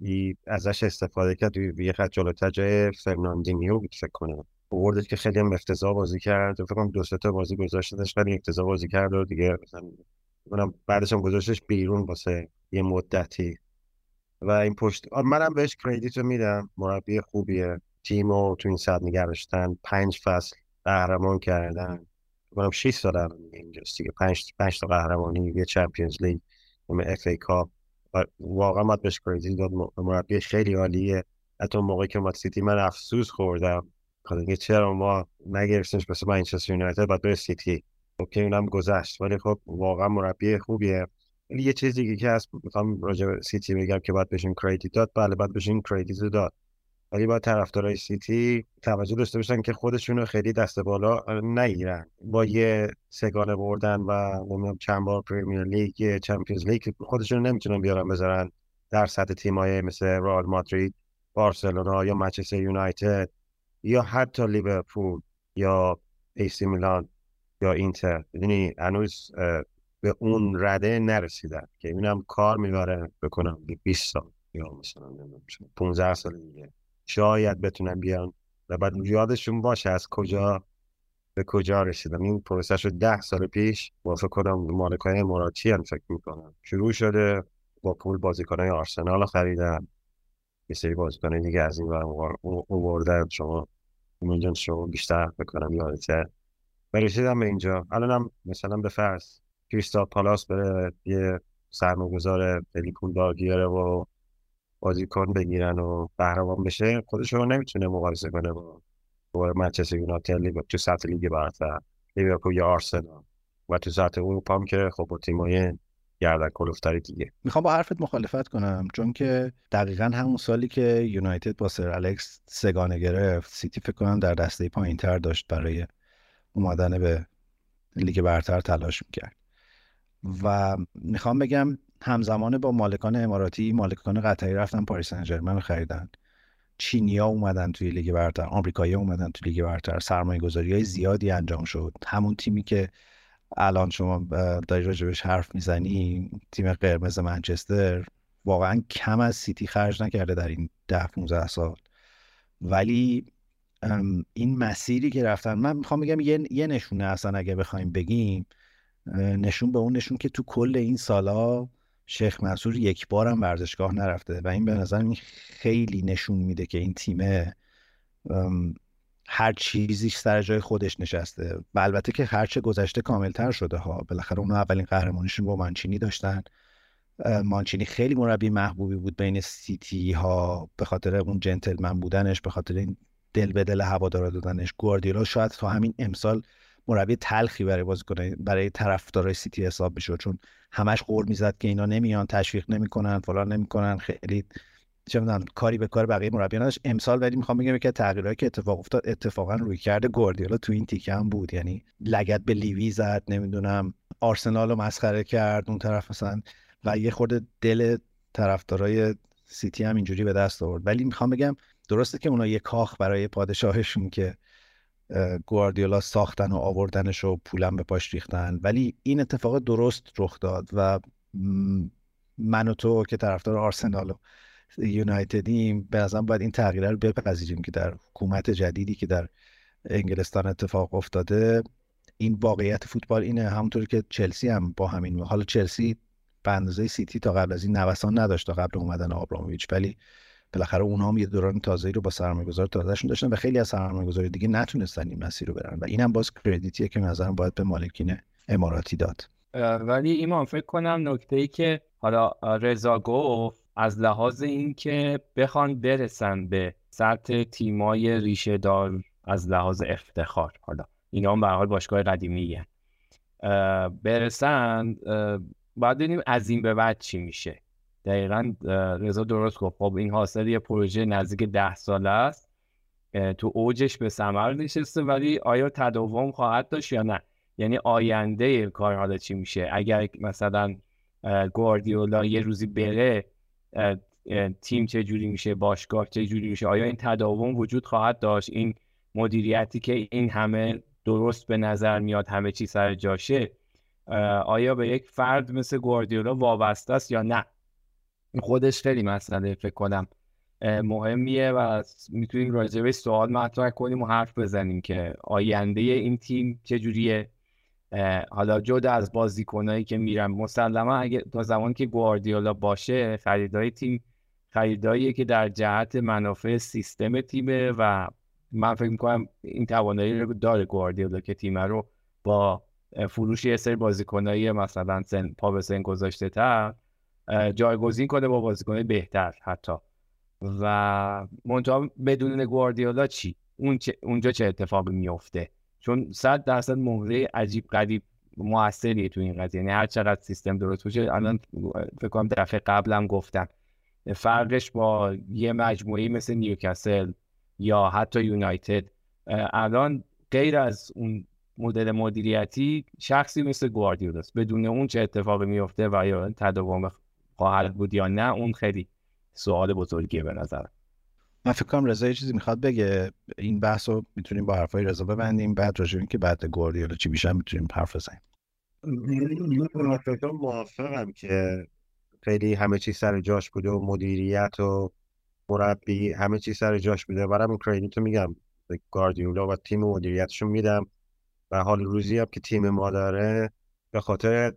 ازش استفاده کرد یه خط جلوتر جای فرناندینیو بود فکر کنم. بردش که خیلی هم افتضاح بازی کرد. فکر کنم دو سه تا بازی گذاشتش خیلی افتضاح بازی کرد و دیگه مثلا بعدش هم گذاشتش بیرون واسه یه مدتی. و این پشت منم بهش credit رو میدم. مربی خوبیه. تیم رو تو این ساعت نگرشتن پنج فصل قهرمان کردن. کنم 6 سال هم اینجاست دیگه. پنج, پنج تا قهرمانی یه Champions League و FA Cup. واقعا باید بهش credit داد. مربی خیلی عالیه. حتی موقعی که ما سیتی من افسوس خوردم. خب چرا ما نگرفتیمش مثل منچستر یونایتد بعد بره سیتی. که اونم گذشت ولی خب واقعا مربی خوبیه. ولی یه چیزی که هست می‌خوام راجع به سیتی بگم که باید بهشون credit داد. بله باید بهشون credit داد. ولی با طرفدارای سیتی توجه داشته باشن که خودشونو خیلی دست بالا نگیرن. با یه سه‌گانه بردن و نمی‌دونم چند بار Premier League Champions League خودشون نمی‌تونن بیارن بذارن در سطح تیمای مثل رئال مادرید بارسلونا یا منچستر یونایتد. یا حتی لیورپول یا آ سی میلان یا اینتر. یعنی هنوز به اون رده نرسیدن که اینم کار می‌بره بکنم 20 سال یا مثلا 15 سال دیگه. شاید بتونن بیان و بعد یادشون باشه از کجا به کجا رسیدن این پروسه شد ده سال پیش با فکر کنم مالکای اماراتی هم فکر می‌کنم. شروع شده با پول بازیکنهای آرسنال خریدن. یه سری بازیکن دیگه از این ور شما اینجا شما بیشتر بکنم یادته و رسیدم به اینجا الانم مثلا به فرض کریستال پالاس بره یه سرمایه‌گذار خیلی پولدار بیاره و بازیکن بگیرن و قهرمان بشه خودش رو نمی‌تونه مقایسه کنه با با منچستر یونایتد تو سطح لیگ برتر لیورپول یا آرسنال و تو سطح اروپا هم که خب با تیمای گردن کلوفتری دیگه. می‌خوام با حرفت مخالفت کنم چون که دقیقا همون سالی که یونایتد با سر الکس سه‌گانه گرفت سیتی فکر کنم در دسته پایین تر داشت برای اومدن به لیگ برتر تلاش می‌کرد. و می‌خوام بگم همزمان با مالکان اماراتی مالکان قطری رفتن پاریس سن ژرمن خریدن. چینیا اومدن توی لیگ برتر آمریکایی اومدن توی لیگ برتر سرمایه گذاری های زیادی انجام شد. همون تیمی که الان شما داری راجبش حرف می‌زنی تیم قرمز منچستر واقعا کم از سیتی خرج نکرده در این ده 15 سال. ولی این مسیری که رفتن من می‌خوام بگم یه, یه نشونه اصلا اگه بخوایم بگیم نشون به اون نشون که تو کل این سالا شیخ منصور یک بار هم ورزشگاه نرفته و این به نظر خیلی نشون میده که این تیمه هر چیزیش سر جای خودش نشسته. و البته که هرچه گذشته کاملتر شده ها. بالاخره اونها اولین قهرمانیشون با مانچینی داشتن. مانچینی خیلی مربی محبوبی بود بین سیتی ها به خاطر اون جنتلمن بودنش به خاطر این دل به دل هوادارا دادنش. گواردیولا شاید تا همین امسال مربی تلخی برای بازیکن برای طرفدارای سیتی حساب می‌شد. چون همش قول می‌زد که اینا نمیان تشویق نمی‌کنن فلان نمی‌کنن. خیلی چه کاری به کار بقیه مربیان نداشت. امسال ولی می‌خوام بگم که تغییراتی که اتفاق افتاد اتفاقا روی کرده گواردیولا تو این تیکه هم بود. یعنی لگت به لیوی زد نمی‌دونم آرسنال رو مسخره کرد اون طرف مثلا و یه خورده دل طرفدارای سیتی هم اینجوری به دست آورد. ولی می‌خوام بگم درسته که اونا یه کاخ برای پادشاهشون که گواردیولا ساختن و آوردنش و پولم به پاش ریختن. ولی این اتفاق درست رخ داد و من و تو که طرفدار آرسنال و یونایتدیم به نظرم باید این تغییره رو بپذیریم که در حکومت جدیدی که در انگلستان اتفاق افتاده این واقعیت فوتبال اینه. همونطور که چلسی هم با همین حالا چلسی به اندازه سیتی تا قبل از این نوسان نداشت تا قبل اومدن آبرامویچ ولی بالاخره اونها هم یه دوران تازه‌ای رو با سرمایه‌گذار تازهشون داشتن و خیلی از سرمایه‌گذار دیگه نتونستن این مسیر رو برن. و اینم باز کردیتیه که نظرم باید به مالکین اماراتی داد. ولی ایمان فکر کنم نکته ای که حالا رضا گفت از لحاظ اینکه بخوان برسن به سطح تیمای ریشه دار از لحاظ افتخار. حالا اینا هم به حال باشگاه قدیمیه. برسن باید ببینیم از این به بعد چی میشه. دقیقا رضا درست گفت. خب این حاصل یه پروژه نزدیک ده ساله است. تو اوجش به ثمر نشسته ولی آیا تداوم خواهد داشت یا نه؟ یعنی آینده کار حالا چی میشه؟ اگر مثلا گواردیولا یه روزی بره تیم چه جوری میشه باشگاه چه جوری میشه؟ آیا این تداوم وجود خواهد داشت؟ این مدیریتی که این همه درست به نظر میاد همه چی سر جاشه آیا به یک فرد مثل گواردیولا وابسته است یا نه؟ خودش خیلی مسئله فکر کنم. مهمیه و می‌تونیم راجع سوال مطرح کنیم و حرف بزنیم که آینده این تیم چجوریه. حالا جدا از بازیکنایی که میرن مسلما اگه تا زمان که گواردیولا باشه خریدای تیم خریداییه که در جهت منافع سیستم تیمه و من فکر می‌کنم این توانایی رو داره گواردیولا که تیم رو با فروش یه سری بازیکنایی مثلا سن پا به سن گذاشته تر جایگزین کنه با بازیکن بهتر حتی. و منتها بدون گواردیولا چی؟ اون اونجا چه اتفاقی میفته چون صد درصد مهره عجیب غریب موثریه تو این قضیه. یعنی هر چقدر سیستم درست باشه الان فکر کنم دفعه قبلم گفتم. فرقش با یه مجموعه مثل نیوکاسل یا حتی یونایتد. الان غیر از اون مدل مدیریتی شخصی مثل گواردیولاست بدون اون چه اتفاقی میفته و یا تداوم خواهد بود یا نه اون خیلی سوال بزرگیه به نظر من فکر کنم رضا یه چیزی می‌خواد بگه. این بحث رو می‌تونیم با حرفای رضا ببندیم. بعد راجع که بعد گواردیولا چی بیشتر می‌تونیم حرف بزنیم. من موافقم که خیلی همه چیز سر جاش بوده و مدیریت و مربی همه چیز سر جاش بوده. برام این کردیتو میگم. گاردیولا و تیم مدیریتشون میدم. و حال روزی هم که تیم ما داره به خاطر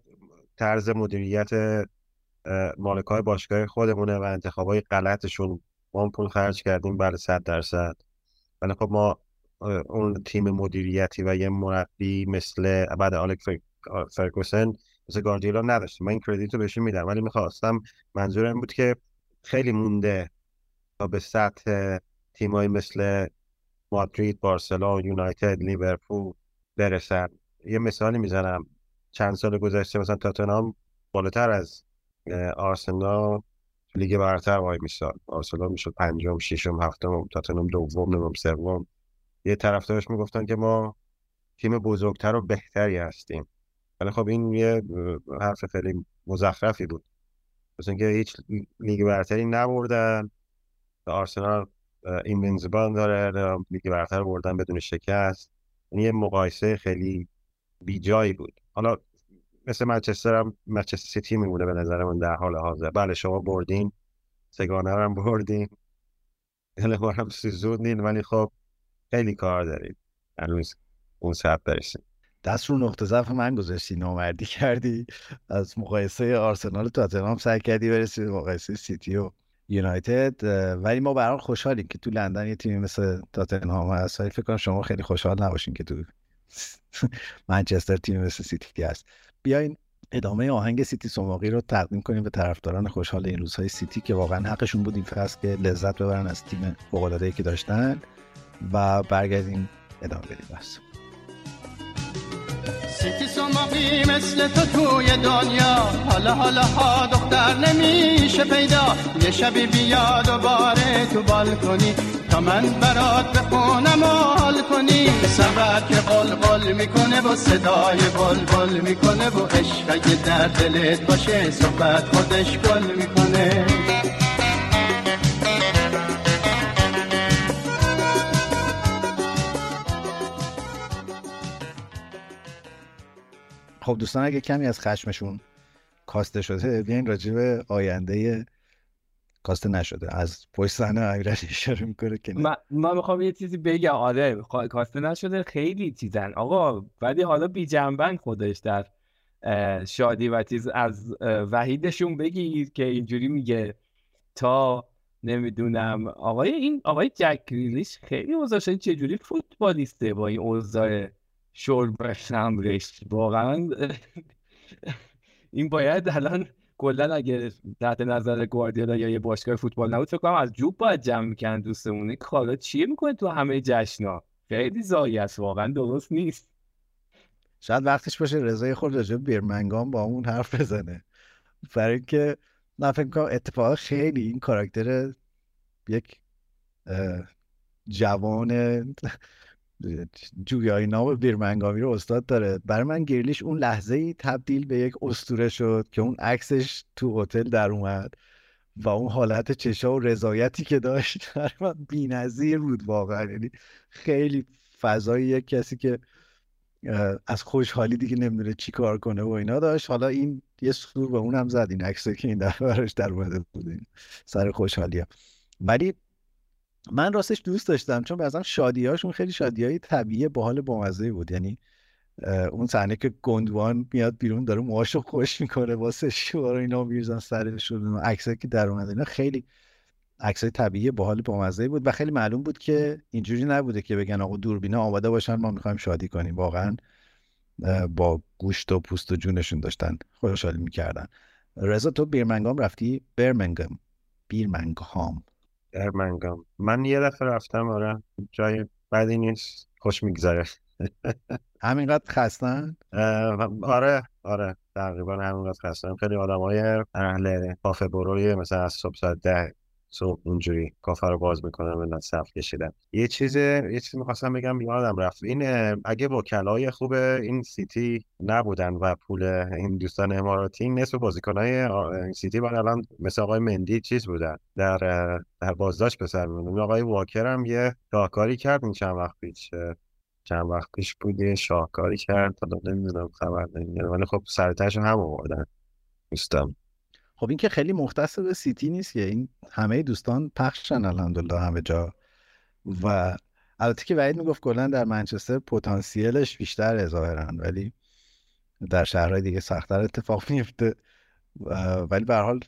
طرز مدیریت مالک های باشگاه خودمونه و انتخاب های غلطشون ما پول خرج کردیم برای صد درصد. ولی خب ما اون تیم مدیریتی و یه مربی مثل بعد آلک فرگوسن مثل گاردیولا نداشتیم. من این کردیت رو بهشون میدم. ولی می‌خواستم منظورم بود که خیلی مونده تا به سطح تیمایی مثل مادرید، بارسلون، یونایتد، لیورپول برسن. یه مثالی می‌زنم. چند سال گذشته مثلا تاتنهام بالاتر از آرسنال لیگ برتر وای میساد آرسنال می‌شد پنجم ششم هفتم تاتنهام دوم نهم سوم. یه طرفدارش می‌گفتن که ما تیم بزرگتر و بهتری هستیم. ولی خب این یه حرف خیلی مزخرفی بود. مثل اینکه هیچ لیگ برتری نبردن. آرسنال Invincible داره لیگ برتر بردن بدون شکست. یعنی یه مقایسه خیلی بیجایی بود. حالا مثل منچستر هم منچستر سیتی میمونه به نظر من در حال حاضر. بله شما بردین. سگانه هم بردین. خیلی هم سوزوندین ولی خب خیلی کار دارید. هنوز اون سب برسیم. دست رو نقطه ضعف من گذاشتی نامردی کردی. از مقایسه آرسنال و تاتنهام سعی کردی برسی به مقایسه سیتی و یونایتد. ولی ما برای خوشحالیم که تو لندن یه تیمی مثل تاتنهام هست. فکر کنم شما خیلی خوشحال نباشین که تو منچستر تیم مثل سیتی هست. بیاین ادامه آهنگ سیتی سوماقی رو تقدیم کنیم به طرفداران خوشحال این روزهای سیتی که واقعا حقشون بود این فصل که لذت ببرن از تیم فوق‌العاده‌ای که داشتن و برگردیم ادامه بدیم بس سیتی سماقی مثل تو توی دنیا حالا حالا ها دختر نمیشه پیدا. یه شبی بیا دوباره تو بالکنی. تا من برات بخونم و حال کنی. سبر که قل قل می‌کنه و صدای بل بل می‌کنه و عشق اگه در دلت باشه. صحبت خودش گل می‌کنه. خب دوستان اگه کمی از خشمشون کاسته شده بیاین راجع به آینده کاسته نشده. از پشت صحنه امیرعلی اشاره می‌کنه که من, من می‌خوام یه چیزی بگم. آره کاسته نشده خیلی چیزن. آقا ولی حالا بی جنبن خودش در شادی و چیز از وحیدشون بگید که اینجوری میگه. تا نمی‌دونم. آقای این آقای جک ریلیش خیلی اوضاع چجوری فوتبالیسته با این اوضاع شرب خمرش؟ واقعا این باید الان کلا اگه تحت نظر گواردیولا یا یه باشگاه فوتبال نبود فکر کنم از جوب باید جمع می‌کنن دوستمونه کالا چیه می‌کنه تو همه جشنا خیلی زایی است واقعا درست نیست. شاید وقتش باشه رضای خود راجع بیرمنگام با اون حرف بزنه. برای اینکه من فکر کنم اتفاق خیلی این کاراکتر یک جوان جویای نام بیرمنگامی رو استاد داره. برای من گریلیش اون لحظه ای تبدیل به یک استوره شد که اون عکسش تو هتل در اومد و اون حالت چشا و رضایتی که داشت برای من بی‌نظیر بود واقعا. یعنی خیلی فضای یک کسی که از خوشحالی دیگه نمی‌دونه چی کار کنه و اینا داشت. حالا این یه سور به اونم زد این عکسه که این دفعه براش در اومده بود. سر خوشحالی ولی من راستش دوست داشتم چون بعضا شادی هاشون خیلی شادی های طبیعی باحال بامزه بود. یعنی اون صحنه که گندوان میاد بیرون داره موهاشو خوش می‌کنه واسه شوار اینا میریزن سرشون عکسایی که در اومده اینا خیلی عکسای طبیعی باحال بامزه بود. و خیلی معلوم بود که اینجوری نبوده که بگن آقا دوربینا آماده باشن ما می‌خوایم شادی کنیم. واقعا با گوشت و پوست و جونشون داشتن خوشحالی می‌کردن. رضا تو بیرمنگام رفتی؟ برمنگام بیرمنگهام در منگام من یه دفعه رفتم آره. جای بدی نیست. خوش میگذره. همینقدر خستن؟ آره آره. تقریبا همینقدر خستن. خیلی آدم های اهل کافه بروی مثلا از صبح ساعت ده صبح اونجوری کافه رو باز می‌کنن ملت صف کشیدن یه چیز یه چیزی می‌خواستم بگم یادم رفت. این اگه وکلای خوب این سیتی نبودن و پول این دوستان اماراتی نصف بازیکنای سیتی بعد الان مثل آقای مندی چیز بودن. در در بازداشت به سر آقای واکر هم یه راهکاری کرد این چند وقت پیش. چند وقت پیش بود یه شاهکاری کرد. حالا نمی‌دونم خبر نمی‌دونم ولی خب سرتش هم آوردن. دوستم خب این که خیلی مختص به سیتی نیست که این همه دوستان پخشن الحمدلله همه جا. و البته که وعید می‌گفت کلا در منچستر پتانسیلش بیشتر ظاهرا ولی در شهرهای دیگه سختتر اتفاق میفته ولی به حال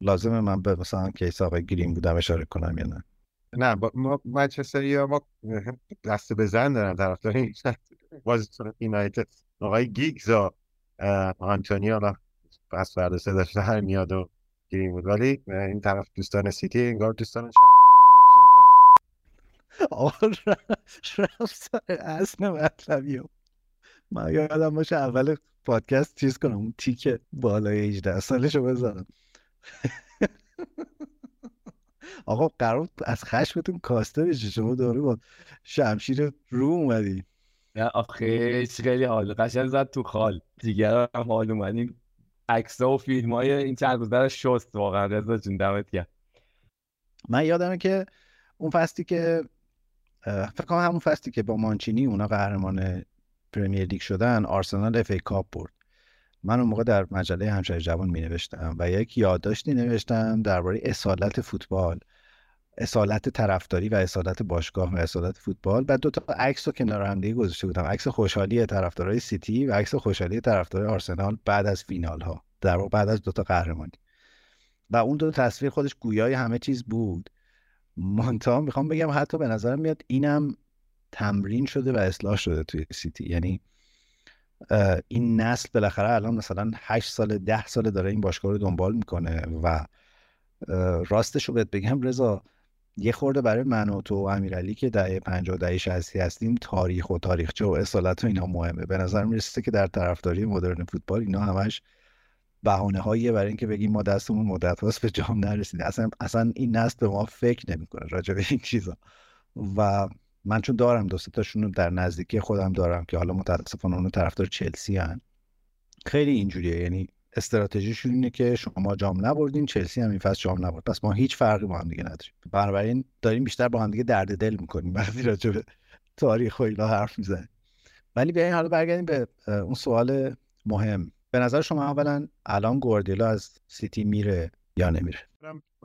لازمه من به مثلا کیس آقای گرین بودم اشاره کنم یا نه. نه با ما منچستر ما دست به زن دارن طرفدار این بازیکن یونایتد آقای گیگز و آنتونی پس فردا صداش در میاد و گیریم بود. ولی این طرف دوستان سیتی انگار دوستان آقا رفت اصل مطلبی من یادم باشه اول پادکست چیز کنم اون تیک بالای 18 سالشو بزنم آقا قرار از خشمتون کاسته بشه شما داره با شمشیر رو اومدی نه آخه خیلی حال قشنگ زد تو خال. دیگر هم حال اومدیم. عکس و فیلم های این چند روزه شست واقعا. رضا جون دمت گرم. من یادمه که اون فصلی که فکر کنم همون فصلی که با مانچینی اونا قهرمان Premier League شدن آرسنال FA Cup برد. من اون موقع در مجله همشهری جوان می نوشتم و یک یادداشتی نوشتم درباره اصالت فوتبال. اصالت طرفداری و اصالت باشگاه و اصالت فوتبال بعد دو تا عکس رو کنار هم دیگه گذاشته بودم. عکس خوشحالی طرفدارای سیتی و عکس خوشحالی طرفدارای آرسنال بعد از فینال ها در واقع بعد از دو تا قهرمانی. و اون دو تصویر خودش گویای همه چیز بود. مانتا می‌خوام بگم حتی به نظرم میاد اینم تمرین شده و اصلاح شده توی سیتی. یعنی این نسل بالاخره الان مثلا 8 سال ده سال داره این باشگاه رو دنبال می‌کنه و راستش رو بهت بگم رضا یه خورده برای من و تو و امیرعلی که دهه 50 دهه 60 هستیم تاریخ و تاریخچه و اصالت و اینا مهمه. به نظر می‌رسه که در طرفداری مدرن فوتبال اینا همش بهانه هاییه برای اینکه بگیم ما دستمون مدت هاست به جام نرسیده. اصلا اصلا این نسل به ما فکر نمی‌کنه راجع به این چیزا. و من چون دارم دو تاشون در نزدیکی خودم دارم که حالا متاسفانه اونو طرفدار چلسی هن. خیلی اینجوریه. یعنی استراتژیشون اینه که شما جام نبردین چلسی هم این فصل جام نبرد. پس ما هیچ فرقی با هم دیگه نداریم. بنابراین داریم بیشتر با هم دیگه درد دل می‌کنیم وقتی راجع به تاریخ و اینا حرف می‌زنیم. ولی بیاین حالا برگردیم به اون سوال مهم. به نظر شما اولا الان گواردیولا از سیتی میره یا نمیره؟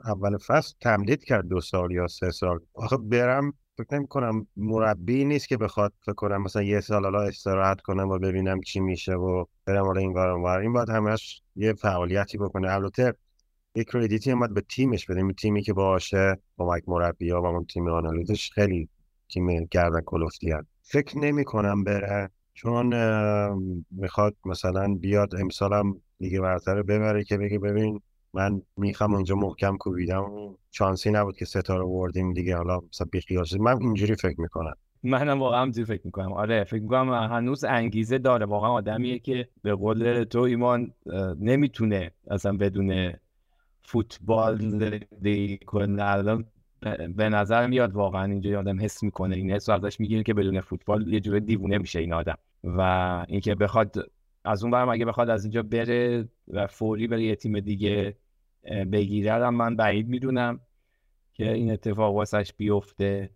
اول فصل تمدید کرد دو سال یا سه سال. آخه برم فکر نمی کنم مربی نیست که بخواد فکر کنم مثلا یه سال حالا استراحت کنم و ببینم چی میشه و برم حالا این کارم این باید همش یه فعالیتی بکنه. البته یه کردیتی هم باید به تیمش بدیم. تیمی که باشه با مک مربی ها و اون تیم آنالیزش خیلی تیم گردن کلفتی فکر نمی کنم بره. چون می‌خواد مثلا بیاد امسالم دیگه برتر ببره که بگه ببین من می‌خوام اونجا محکم کوبیدم. چانسی نبود که ستاره وردیم دیگه. حالا مثلا بیخیال من اینجوری فکر می‌کنم. منم واقعا همینجوری فکر می‌کنم. آره فکر می‌کنم هنوز انگیزه داره. واقعا آدمیه که به قول تو ایمان نمی‌تونه اصلا بدون فوتبال زندگی کنه. الان به نظر میاد واقعا اینجا آدم حس می‌کنه. این حس ازش می‌گیره که بدون فوتبال یه جوره دیوونه میشه این آدم. و اینکه بخواد از اون برم اگه بخواد از اینجا بره و فوری بره یه تیم دیگه بگیره من بعید می‌دونم که این اتفاق واسش بیفته.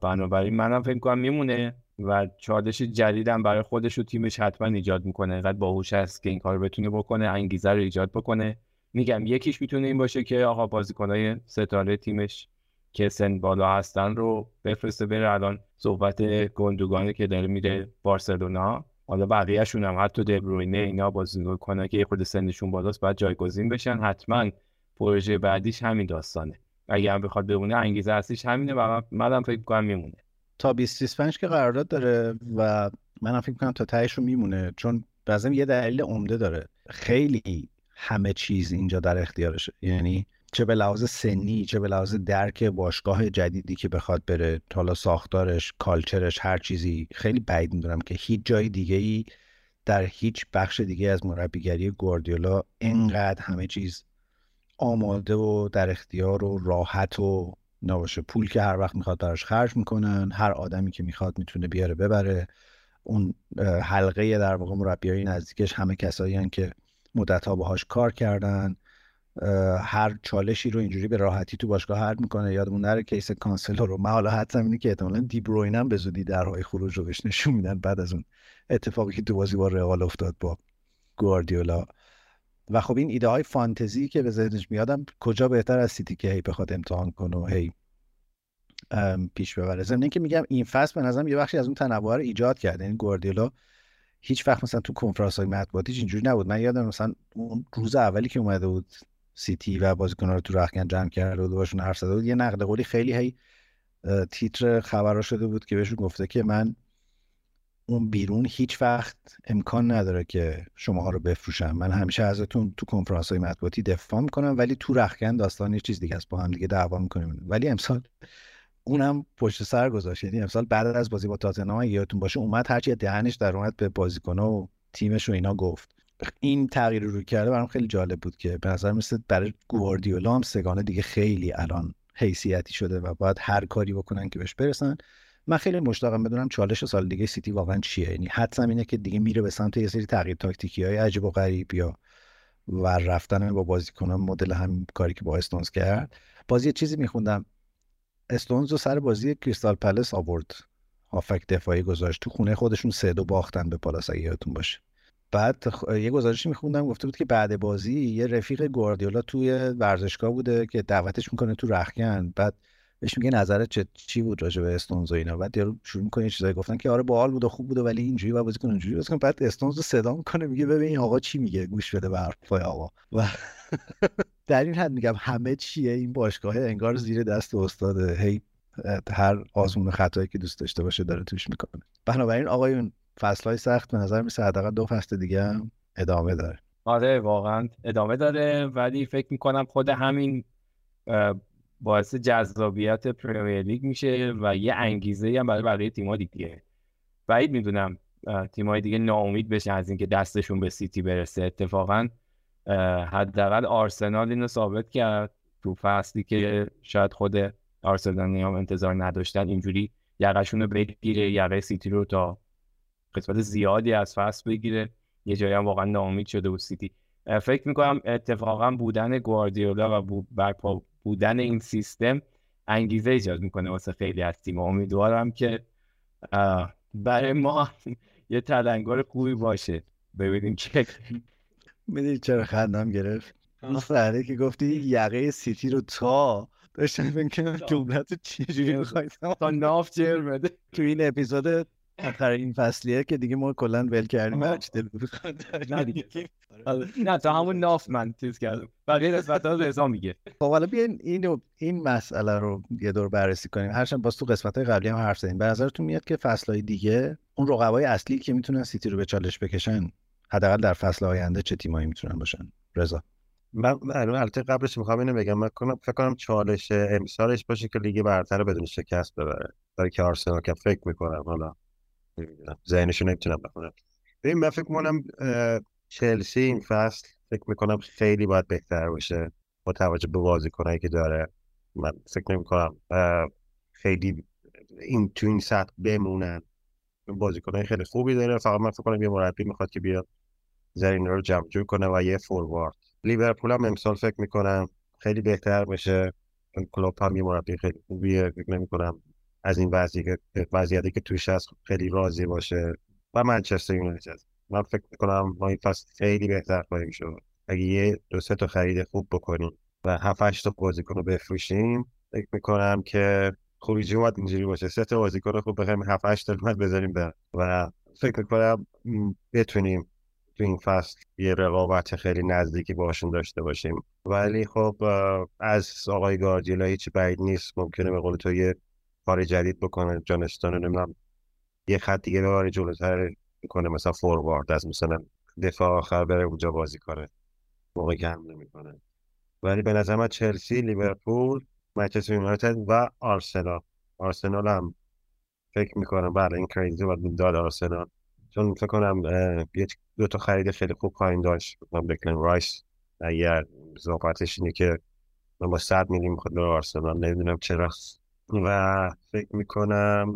بنابراین منم فکر کنم میمونه و چالش جدیدم برای خودش و تیمش حتما ایجاد می‌کنه. اینقدر باهوش هست که این کار بتونه بکنه انگیزه رو ایجاد بکنه. میگم یکیش می‌تونه این باشه که آقا بازیکنهای ستاره تیمش که سن بالا هستن رو بفرسته بره. الان صحبت گندوگانی که داره میره بارسلونا. حالا بقیهشون هم حتی دبروینه اینا کنه که یه خود سنشون بالاست باید جایگزین بشن. حتما پروژه بعدیش همین داستانه. اگه هم بخواد بمونه انگیزه اصلیش همینه و منم فکر کنم میمونه. تا 2025 که قرارداد داره و منم فکر کنم تا تهش رو میمونه چون لازم یه دلیل عمده داره. خیلی همه چیز اینجا در اختیارشه. یعنی چه به لحاظ سنی چه به لحاظ درک باشگاه جدیدی که بخواد بره حالا ساختارش کالچرش هر چیزی. خیلی بعید می‌دونم که هیچ جای دیگه ای در هیچ بخش دیگه از مربیگری گواردیولا اینقدر همه چیز آماده و در اختیار و راحت و نباشه. پول که هر وقت می‌خواد براش خرج می‌کنن هر آدمی که می‌خواد می‌تونه بیاره ببره. اون حلقه در واقع مربیای نزدیکش همه کسایی که مدت ها باهاش کار کردن. هر چالشی رو اینجوری به راحتی تو باشگاه حل می‌کنه. یادمون نره case کانسلو رو. من حالا حدسم اینه که احتمالاً دی هم به زودی درهای خروج رو بهش نشون میدن بعد از اون اتفاقی که تو بازی با رئال افتاد با گواردیولا. و خب این ایده های فانتزی که به ذهنش میادم کجا بهتر از سیتی که هی بخواد امتحان کنه و هی پیش ببره. ضمن که میگم این فصل به نظرم یه بخشی از اون تنوع رو ایجاد کرده. این یعنی گواردیولا هیچ وقت مثلا تو کنفرانس های مطبوعاتیش اینجوری نبود. من یادم مثلا اون روز اولی که اومده بود سیتی و بازیکن‌ها رو تو رخکن جمع کرده بود باشون حرف زده بود. یه نقد قولی خیلی هی تیتر خبرها شده بود که بهشون گفته که من اون بیرون هیچ وقت امکان نداره که شماها رو بفروشم. من همیشه ازتون تو کنفرانس های مطبوعاتی دفاع می‌کنم ولی تو رخکن داستان یه چیز دیگه است. با هم دیگه دعوا می‌کنیم. ولی امسال اونم پشت سر گذاشت. یعنی امسال بعد از بازی با تاتنهام یادتون باشه اومد هرچی دهنش در اومد به بازیکن‌ها و تیمش و اینا گفت. این تغییر رو کرده برام خیلی جالب بود که به نظر مثل برای گواردیولا هم سگانه دیگه خیلی الان حیثیتی شده و باید هر کاری بکنن که بهش برسن. من خیلی مشتاقم بدونم چالش سال دیگه سیتی واقعا چیه؟ یعنی حدسم اینه که دیگه میره به سمت یه سری تغییر تاکتیکی های عجیب و غریب یا و رفتن با بازیکنان مدل هم کاری که با استونز کرد. بازی چیزی میخوندم. استونز رو سر بازی کریستال پلس آورد. هافک دفاعی گذاشت. تو خونه خودشون سه دو باختن به پالاس یادتون باشه. بعد یه گزارشی میخوندم گفته بود که بعد بازی یه رفیق گواردیولا توی ورزشگاه بوده که دعوتش می‌کنه تو رخکن. بعد بهش میگه نظرت چه چی بود راجع به استونز و اینا؟ بعد یارو شروع می‌کنه چیزایی گفتن که آره باحال بود و خوب بود ولی اینجوری و بازیکن اونجوری بازیکن بعد استونز رو صدا می‌کنه میگه ببین آقا چی میگه؟ گوش بده به حرفای آقا. و در این حد میگم همه چیه. این باشگاه انگار زیر دست استاده. هی هر آزمون خطایی که دوست داشته باشه داره توش می‌کنه. بنابراین آقایون های سخت به نظر میسه حداقل دو فصل دیگه هم ادامه داره. آره واقعا ادامه داره. ولی فکر می‌کنم خود همین باعث جذابیت پریمیر لیگ میشه و یه انگیزه هم برای بقیه تیم‌ها دیگه. بعید می‌دونم تیم‌های دیگه ناامید بشن از اینکه دستشون به سیتی برسه. اتفاقا حداقل آرسنال اینو ثابت کرد تو فصلی که شاید خود آرسنال هم انتظار نداشتن. اینجوری یقشون رو بگیره یقه سیتی رو تا قسمت زیادی از فصل بگیره. یه جایی هم واقعا ناامید شده بود سیتی. فکر می‌کنم اتفاقا بودن گواردیولا و برپا بودن این سیستم انگیزه ایجاد می‌کنه واسه خیلی از تیم امیدوارم که برای ما یه تلنگر خوبی باشه. ببینیم چه می‌دونی چرا خندم گرفت؟ اون که گفتی یقه سیتی رو تا داشتم فکر کنم جملت چجوری می‌خوای تا ناف جر بده. تو این اپیزود آخر این فصلیه که دیگه ما کلا ول کردیم نه دیگه. آره. نه تا همون ناف من چیز کردم. بقیه قسمت ها رضا میگه. خب حالا بیاین این این مسئله رو یه دور بررسی کنیم. هرچند باز تو قسمت های قبلی هم حرف زدیم. به نظرتون میاد که فصل دیگه اون رقبای اصلی که می‌تونن سیتی رو به چالش بکشن حداقل در فصل آینده چه تیمایی می‌تونن باشن؟ رضا. من البته قبلش می‌خوام اینو بگم. من کنم فکر کنم چالش امسالش باشه که لیگ برتر بدون شکست ببره. برای که آرسنال که فکر می‌کنم حالا. نمی‌دونم ذهنشو نمی‌تونم بخونم. ببین من فکر کنم چلسی این فصل فکر می‌کنم خیلی باید بهتر باشه با توجه به بازیکنایی که داره. من فکر نمی کنم خیلی این تو این سطح بمونن. بازیکنای خیلی خوبی داره. فقط من فکر کنم یه مربی می‌خواد که بیاد زرین رو جمع جور کنه و یه فوروارد. لیورپول هم امسال فکر می‌کنم خیلی بهتر بشه کلوب هم یه مربی خیلی خوبیه. فکر نمی کنم از این وضعیتی که توش هست خیلی راضی باشه. و منچستر یونایتد. من فکر می‌کنم ما این فصل خیلی بهتر خواهیم شد. اگه یه دو سه تا خرید خوب بکنیم و هفت هشت تا بازیکن رو بفروشیم فکر می‌کنم که خروجی اومد اینجوری باشه. سه تا بازیکن خوب بخوایم هفت هشت تا بذاریم بر و فکر می‌کنم بتونیم تو این فصل یه رقابت خیلی نزدیکی باشون داشته باشیم. ولی خب از آقای گاردیولا هیچی بعید نیست. ممکنه به قول تو یه کار جدید بکنه جانستان نمی‌دونم. یه خط دیگه ببره جلوتر می‌کنه مثلا فوروارد از مثلا دفاع آخر بره اونجا بازی کنه. موقع که حمله می‌کنه. ولی به نظر من چلسی لیورپول منچستر یونایتد و آرسنال. آرسنال هم فکر می‌کنم بله این کریزی باید داد آرسنال. چون فکر کنم یک دو تا خرید خیلی خوب خواهیم داشت. بکلن رایس اگر زوقاتش اینه که من با صد میلیون می‌خواد به آرسنال. نمی‌دونم چرا. و فکر می‌کنم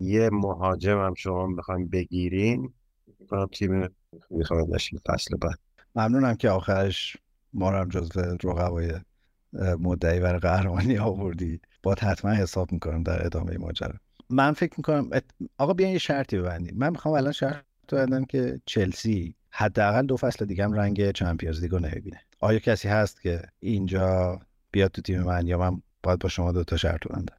یه مهاجم هم شما بخوایم بگیرین. می‌کنم تیم می‌خوایم داشتیم فصل بعد. ممنونم که آخرش ما رو هم جزو رقبای مدعی برای قهرمانی آوردی. با حتما حساب می‌کنم در ادامه ماجرا. من فکر می‌کنم آقا بیاین یه شرطی ببندیم. من می‌خوام الان شرط ببندم که چلسی حداقل دو فصل دیگه هم رنگ چمپیونز لیگو نمی‌بینه. آیا کسی هست که اینجا بیاد تو تیم من یا من باید با شما دو تا شرط ببندم.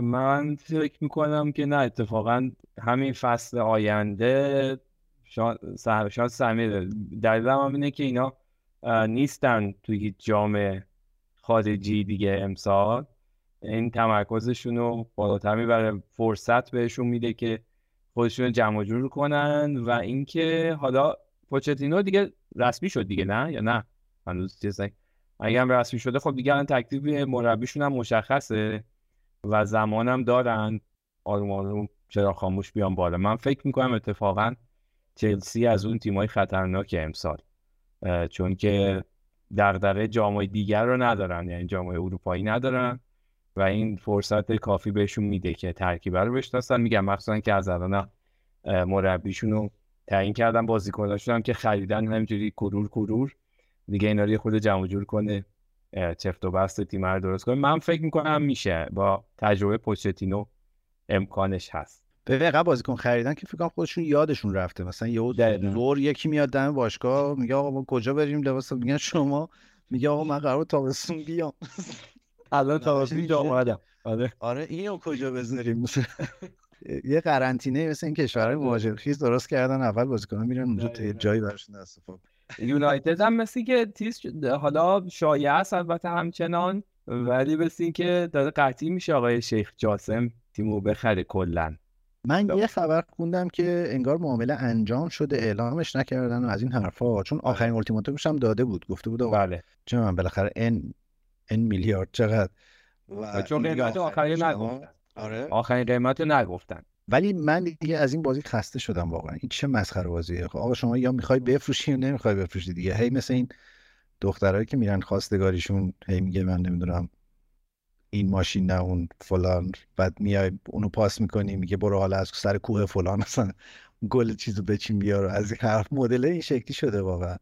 من فکر می‌کنم که نه اتفاقا همین فصل آینده شاید سمیر دلیل هم اینه که اینا نیستن توی هیچ جام خارجی دیگه امسال. این تمرکزشون رو بالاتر می‌بره. فرصت بهشون میده که خودشون جمع جور کنن و اینکه حالا پوچتینو دیگه رسمی شد دیگه نه یا نه؟ هنوز چیزی اگه هم رسمی شده؟ خب دیگه الان تکلیف مربیشون هم مشخصه و زمانم دارن. آروم آروم چرا خاموش بیان بالا. من فکر می‌کنم اتفاقا چلسی از اون تیمای خطرناک امسال چون که دغدغه جامعه دیگر رو ندارن یعنی جامعه اروپایی ندارن و این فرصت کافی بهشون میده که ترکیب رو بشناسن. میگم مخصوصا که از الان مربیشون رو تعیین کردن بازیکناشون هم که خریدن همینجوری کرور کرور. دیگه اینا رو خود جمع جور کنه چفت و بست تیم رو درست کنه. من فکر می‌کنم میشه. با تجربه پوچتینو امکانش هست. به واقع بازیکن خریدن که فکر کنم خودشون یادشون رفته. مثلا یهو دور یکی میاد دم باشگاه میگه آقا ما کجا بریم؟ لباس میگن شما. میگه آقا من قرار تابستون بیام. الان تابستون اینجا اومدم. آره. آره اینو کجا بذاریم؟ یه قرنطینه مثل این کشورهای مهاجرخیز درست کردن. اول بازیکن‌ها میرن اونجا تا جایی براشون استفاده یونایتد هم مثل که تیز حالا شایعه است البته همچنان. ولی مثل که داره قطعی میشه آقای شیخ جاسم تیمو بخره کلا. من یه خبر خوندم که انگار معامله انجام شده اعلامش نکردن و از این حرفا. چون آخرین اولتیماتومش هم داده بود. گفته بود بله. چه من بالاخره ان ان میلیارد چقدر؟ و چون قیمت آخرین نگفتن. آره. آخرین قیمت رو نگفتن. ولی من دیگه از این بازی خسته شدم واقعا. این چه مسخره بازیه خب آقا شما یا می‌خوای بفروشی یا نمی‌خوای بفروشی دیگه. هی مثل این دخترایی که میرن خواستگاریشون هی میگه من نمی‌دونم این ماشین نه اون فلان. بعد میای اونو پاس می‌کنی میگه برو حالا از سر کوه فلان. اصلا گل چیزو بچین بیار. از این حرف مدل این شکلی شده واقعا.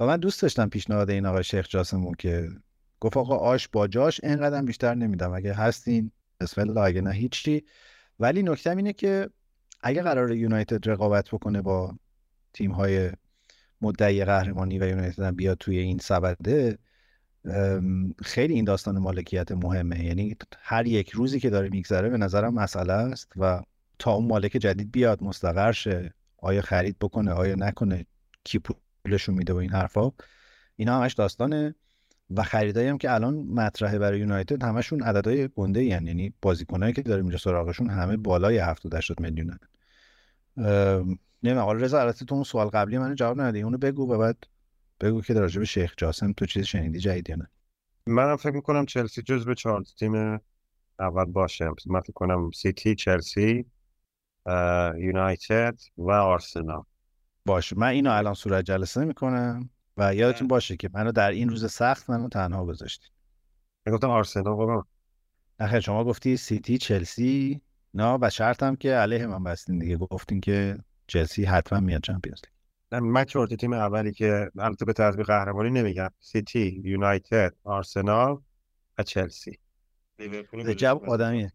و من دوست داشتم پیشنهاد این آقای شیخ جاسمون که گفت آقا آش با جاش اینقدر بیشتر نمیدم. اگه هستین بسم الله اگه نه هیچی. ولی نکته اینه که اگه قرار یونایتد رقابت بکنه با تیم های مدعی قهرمانی و یونایتد بیاد توی این سبده خیلی این داستان مالکیت مهمه. یعنی هر یک روزی که داره میگذره به نظرم مسئله است و تا اون مالک جدید بیاد مستقر شه. آیا خرید بکنه آیا نکنه کی پولشون میده و این حرفا. اینا همش داستانه. و خریدایی هم که الان مطرحه برای یونایتد همشون عددهای گنده یعنی, یعنی بازیکنایی که داریم اینجا سراغشون همه بالای 70 80 میلیونن. نمی‌دونم. حالا رضا البته تو اون سوال قبلی من جواب ندادی. اونو بگو و بعد بگو که در به شیخ جاسم تو چیز شنیدی جدید یا نه. منم فکر می‌کنم چلسی جز به چهار تیم اول باشه. من فکر کنم سیتی چلسی یونایتد و آرسنال. باشه. من اینو الان صورت جلسه می‌کنم. و یادتون باشه که منو در این روز سخت منو تنها گذاشتید. گفتم آرسنال بابا نه شما گفتی سیتی چلسی نه و شرطم که علیه من بستین دیگه. گفتین که چلسی حتما میاد Champions League. من چهار تیم اولی که البته به ترتیب قهرمانی نمیگم. سیتی یونایتد آرسنال و چلسی. جواب آدمیه.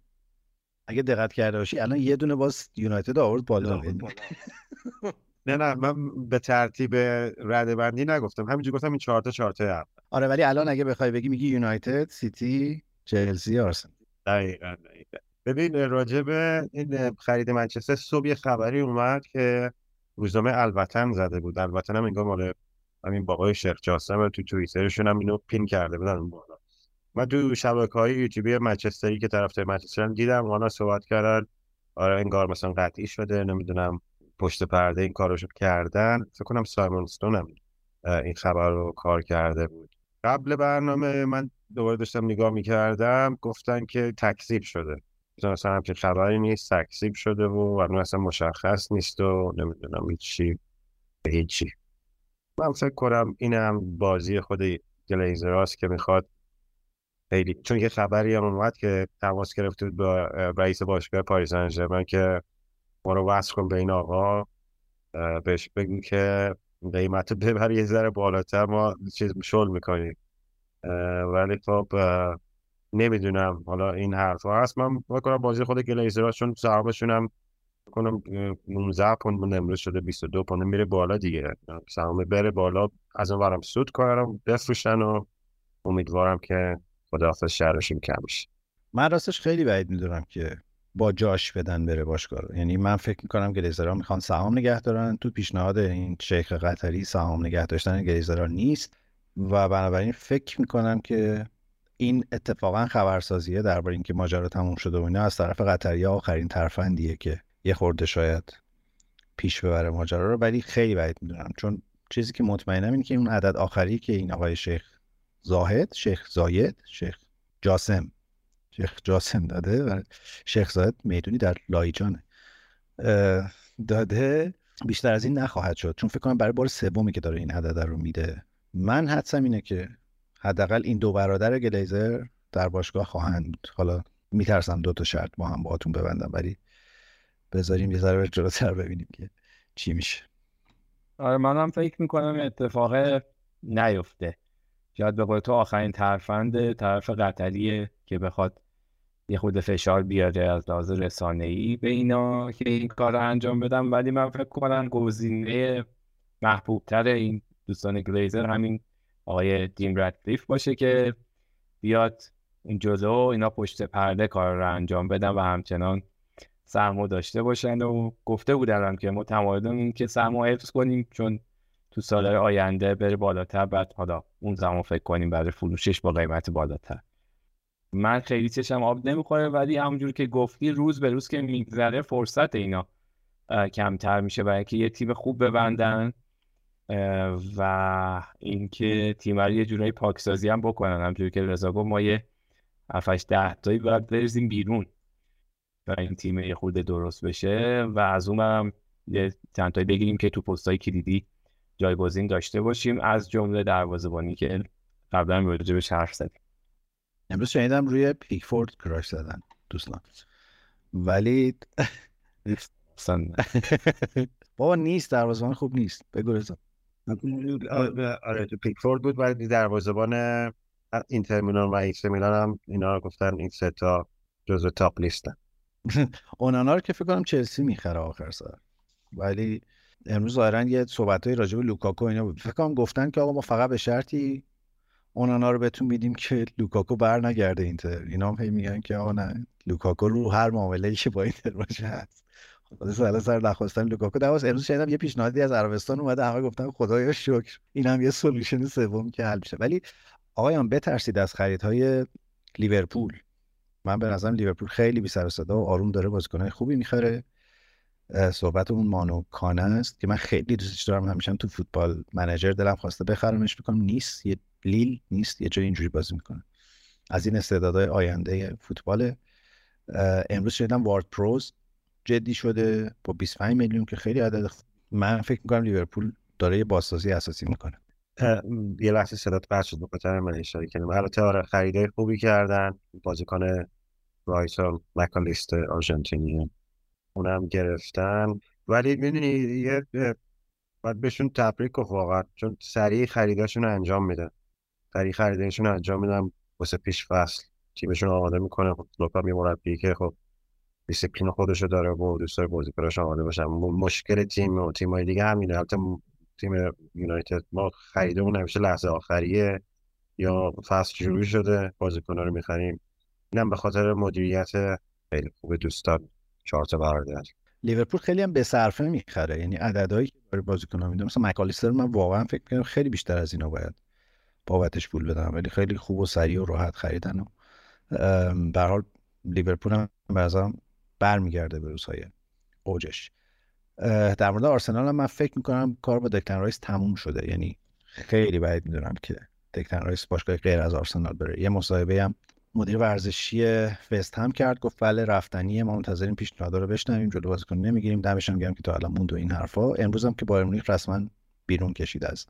اگه دقت کرده باشی الان یه دونه باز یونایتد آورد بالا. نه نه من به ترتیب رده بندی نگفتم. همینجوری گفتم این چهار تا چهار تا آره ولی الان اگه بخوای بگی میگی یونایتد سیتی چلسی آرسنال. دقیقاً ببین راجع به این خرید منچستر صبح یه خبری اومد که روزنامه الوطن زده بود. الوطن هم انگار مال همین بابای شیخ جاسم تو توییترشون هم اینو پین کرده بودن اون بالا. من تو شبکه های یوتیوبی منچستری که طرفدار منچستر دیدم اونا صحبت کردن. آره انگار مثلا قطعی شده نمی‌دونم. پشت پرده این کارشو کردن فکر کنم سایمون هم این خبر رو کار کرده بود. قبل برنامه من دوباره داشتم نگاه می‌کردم گفتن که تکذیب شده. مثلا همچین خبری نیست تکذیب شده و اصلا اصلا مشخص نیست و نمی‌دونم هیچی به هیچی من فکر کنم اینم بازی خود گلیزراست که می‌خواد خیلی چون یه خبری هم اومد که تماس گرفته بود با رئیس باشگاه پاریس سن که ما رو وصل کن به این آقا. بهش بگیم که قیمت ببر یه ذره بالاتر. ما چیز شل می‌کنیم. ولی خب نمی‌دونم حالا این حرف ها هست. من بکنم بازی خود گلیزر چون سهامشون هم کنم 19 پوند امروز شده 22 پوند. میره بالا دیگه. سهام بره بالا. از اون ورم سود کنم بفروشن و امیدوارم که خداحافظ شهرشون کم بشه من راستش خیلی بعید می‌دونم که با جاش بدن بره باشگاه یعنی من فکر می‌کنم گلیزرها می‌خوان سهام نگه دارن. تو پیشنهاد این شیخ قطری سهام نگه داشتن گلیزرها نیست و بنابراین فکر می‌کنم که این اتفاقا خبرسازیه درباره اینکه ماجرا تموم شده و اینا. از طرف قطری آخرین ترفندیه که یه خورده شاید پیش ببره ماجرا رو. ولی خیلی بعید می‌دونم. چون چیزی که مطمئنم اینه که اون عدد آخری که این آقای شیخ زاهد شیخ زاید شیخ جاسم شیخ جاسم داده و شیخ زاید می‌دونی در لایجانه. داده بیشتر از این نخواهد شد. چون فکر کنم برای بار سومی که داره این عدد رو میده. من حدسم اینه که حداقل این دو برادر گلیزر در باشگاه خواهند بود. حالا میترسم دو تا شرط با هم باهاتون ببندم ولی بذاریم یه ذره جلوتر ببینیم که چی میشه. آره منم فکر می‌کنم اتفاق نیفته. شاید به قول تو آخرین ترفند طرف قطریه که بخواد یه خود فشار بیاره از لحاظ رسانه به اینا که این کار رو انجام بدم ولی من فکر کنم گزینه محبوب تر این دوستان گلیزر همین آقای دیم ردکلیف باشه که بیاد این جلو اینا پشت پرده کار رو انجام بدن و همچنان سرمو داشته باشن. و گفته بودن که ما تمایل که سرمو حفظ کنیم چون تو سالهای آینده بره بالاتر. بعد حالا اون زمان فکر کنیم برای فروشش با قیمت بالاتر. من خیلی چشم آب نمی‌خوره ولی همونجور که گفتی روز به روز که میگذره فرصت اینا کمتر میشه برای اینکه یه تیم خوب ببندن و اینکه تیم رو یه جورایی پاکسازی هم بکنن. همونجوری که رضا گفت ما یه 7 ده تایی باید بریزیم بیرون و این تیم یه خورده درست بشه و از اون هم یه چند تایی بگیریم که تو پستای کلیدی جایگزین داشته باشیم از جمله دروازه‌بانی که قبلا راجع به حرف زدیم. امروز شنیدم روی پیکفورد کراش زدن دوستان. ولی بابا نیست دروازه‌بان خوب نیست. بگو رضا. آره تو پیکفورد بود ولی دروازه‌بان اینتر میلان و AC میلان هم اینا گفتن این سه تا جزو top list ن. اونانا رو که فکر کنم چلسی می‌خره آخر سر. ولی امروز ظاهرا یه صحبتای راجع به لوکاکو اینا بود. فکر کنم گفتن که آقا ما فقط به شرطی اونانا رو بهتون میدیم که لوکاکو بر نگرده اینتر. اینا هم هی میگن که آقا نه لوکاکو رو هر معامله که با اینتر باشه هست. خدا سر سر نخواستن لوکاکو. دواس امروز شنیدم یه پیشنهادی از عربستان اومده همه گفتن خدایا شکر. این یه solution سوم که حل میشه. ولی آقایان بترسید از خریدهای لیورپول. من به نظرم لیورپول خیلی بی سر صدا و آروم داره بازیکنهای خوبی می‌خره. صحبت اون مانو کونه است که من خیلی دوستش دارم. همیشه تو Football Manager دلم خواسته بخرمش. می‌کنم نیست. یه لیل نیست یه جای اینجوری بازی می‌کنه. از این استعدادهای آینده فوتبال امروز شدیدم وارد پروز جدی شده با 25 میلیون که خیلی عدد من فکر می‌کنم لیورپول داره یه بازسازی اساسی می‌کنه. یه لحظه صدات قطع شد بخاطر من اشاره کردم. البته آره خریدای خوبی کردن. بازیکن رایسون مکالیست آرژانتینی اونم گرفتن. ولی می‌دونی یه باید بهشون تبریک گفت واقعا چون سریع خریداشون رو انجام میدن. سریع خریداشون رو انجام میدن واسه پیش فصل تیمشون آماده می‌کنه کلوپ یه مربی که خب دیسیپلین خودشو داره و دوست داره بازیکناش آماده باشن. مشکل تیم و تیمای دیگه همینه. البته تیم یونایتد ما خریدمون همیشه لحظه آخریه. یا فصل شروع شده. بازیکن‌ها رو می‌خریم. اینم به خاطر مدیریت خیلی خوب دوستان. چهار تا برادر لیورپول خیلی هم به صرفه می‌خره. یعنی عددهایی که برای بازیکن‌ها میده مثلا مکالیستر من واقعا فکر می‌کنم خیلی بیشتر از اینا باید. بابتش پول بدن ولی خیلی خوب و سریع و راحت خریدن و به هر حال لیورپول هم بعضا برمیگرده به روزهای اوجش. در مورد آرسنال هم من فکر می‌کنم کار با دکلن رایس تموم شده. یعنی خیلی بعید می‌دونم که دکلن رایس باشگاه غیر از آرسنال بره. یه مصاحبه هم مدیر ورزشی وست هم کرد گفت بله رفتنی ما منتظریم پیشنهاد رو بشنویم جلو بازیکن نمی‌گیریم دمش گرم که تا الان موند و این حرفا. امروز هم که بایرن مونیخ رسما بیرون کشید از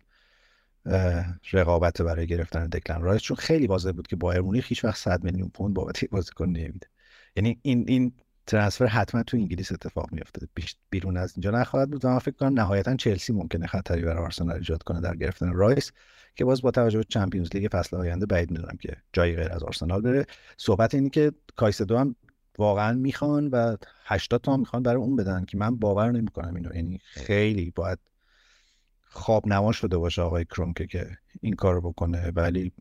رقابت برای گرفتن دکلن رایس. چون خیلی واضح بود که بایرن مونیخ هیچ وقت 100 میلیون پوند بابت بازیکن نمیده. یعنی این این transfer حتما تو انگلیس اتفاق میفته بیرون از اینجا نخواهد بود. من فکر کنم نهایتا چلسی ممکنه خطری برای آرسنال ایجاد کنه در گرفتن رایس که باز با توجه به Champions League فصل آینده بعید می‌دونم که جایی غیر از آرسنال بره. صحبت اینی که کایسدو هم واقعا می‌خوان و 80 تا می‌خوان برای اون بدن که من باور نمی‌کنم اینو. یعنی خیلی باید خواب نما شده باشه آقای کرونکه که این کار بکنه ولی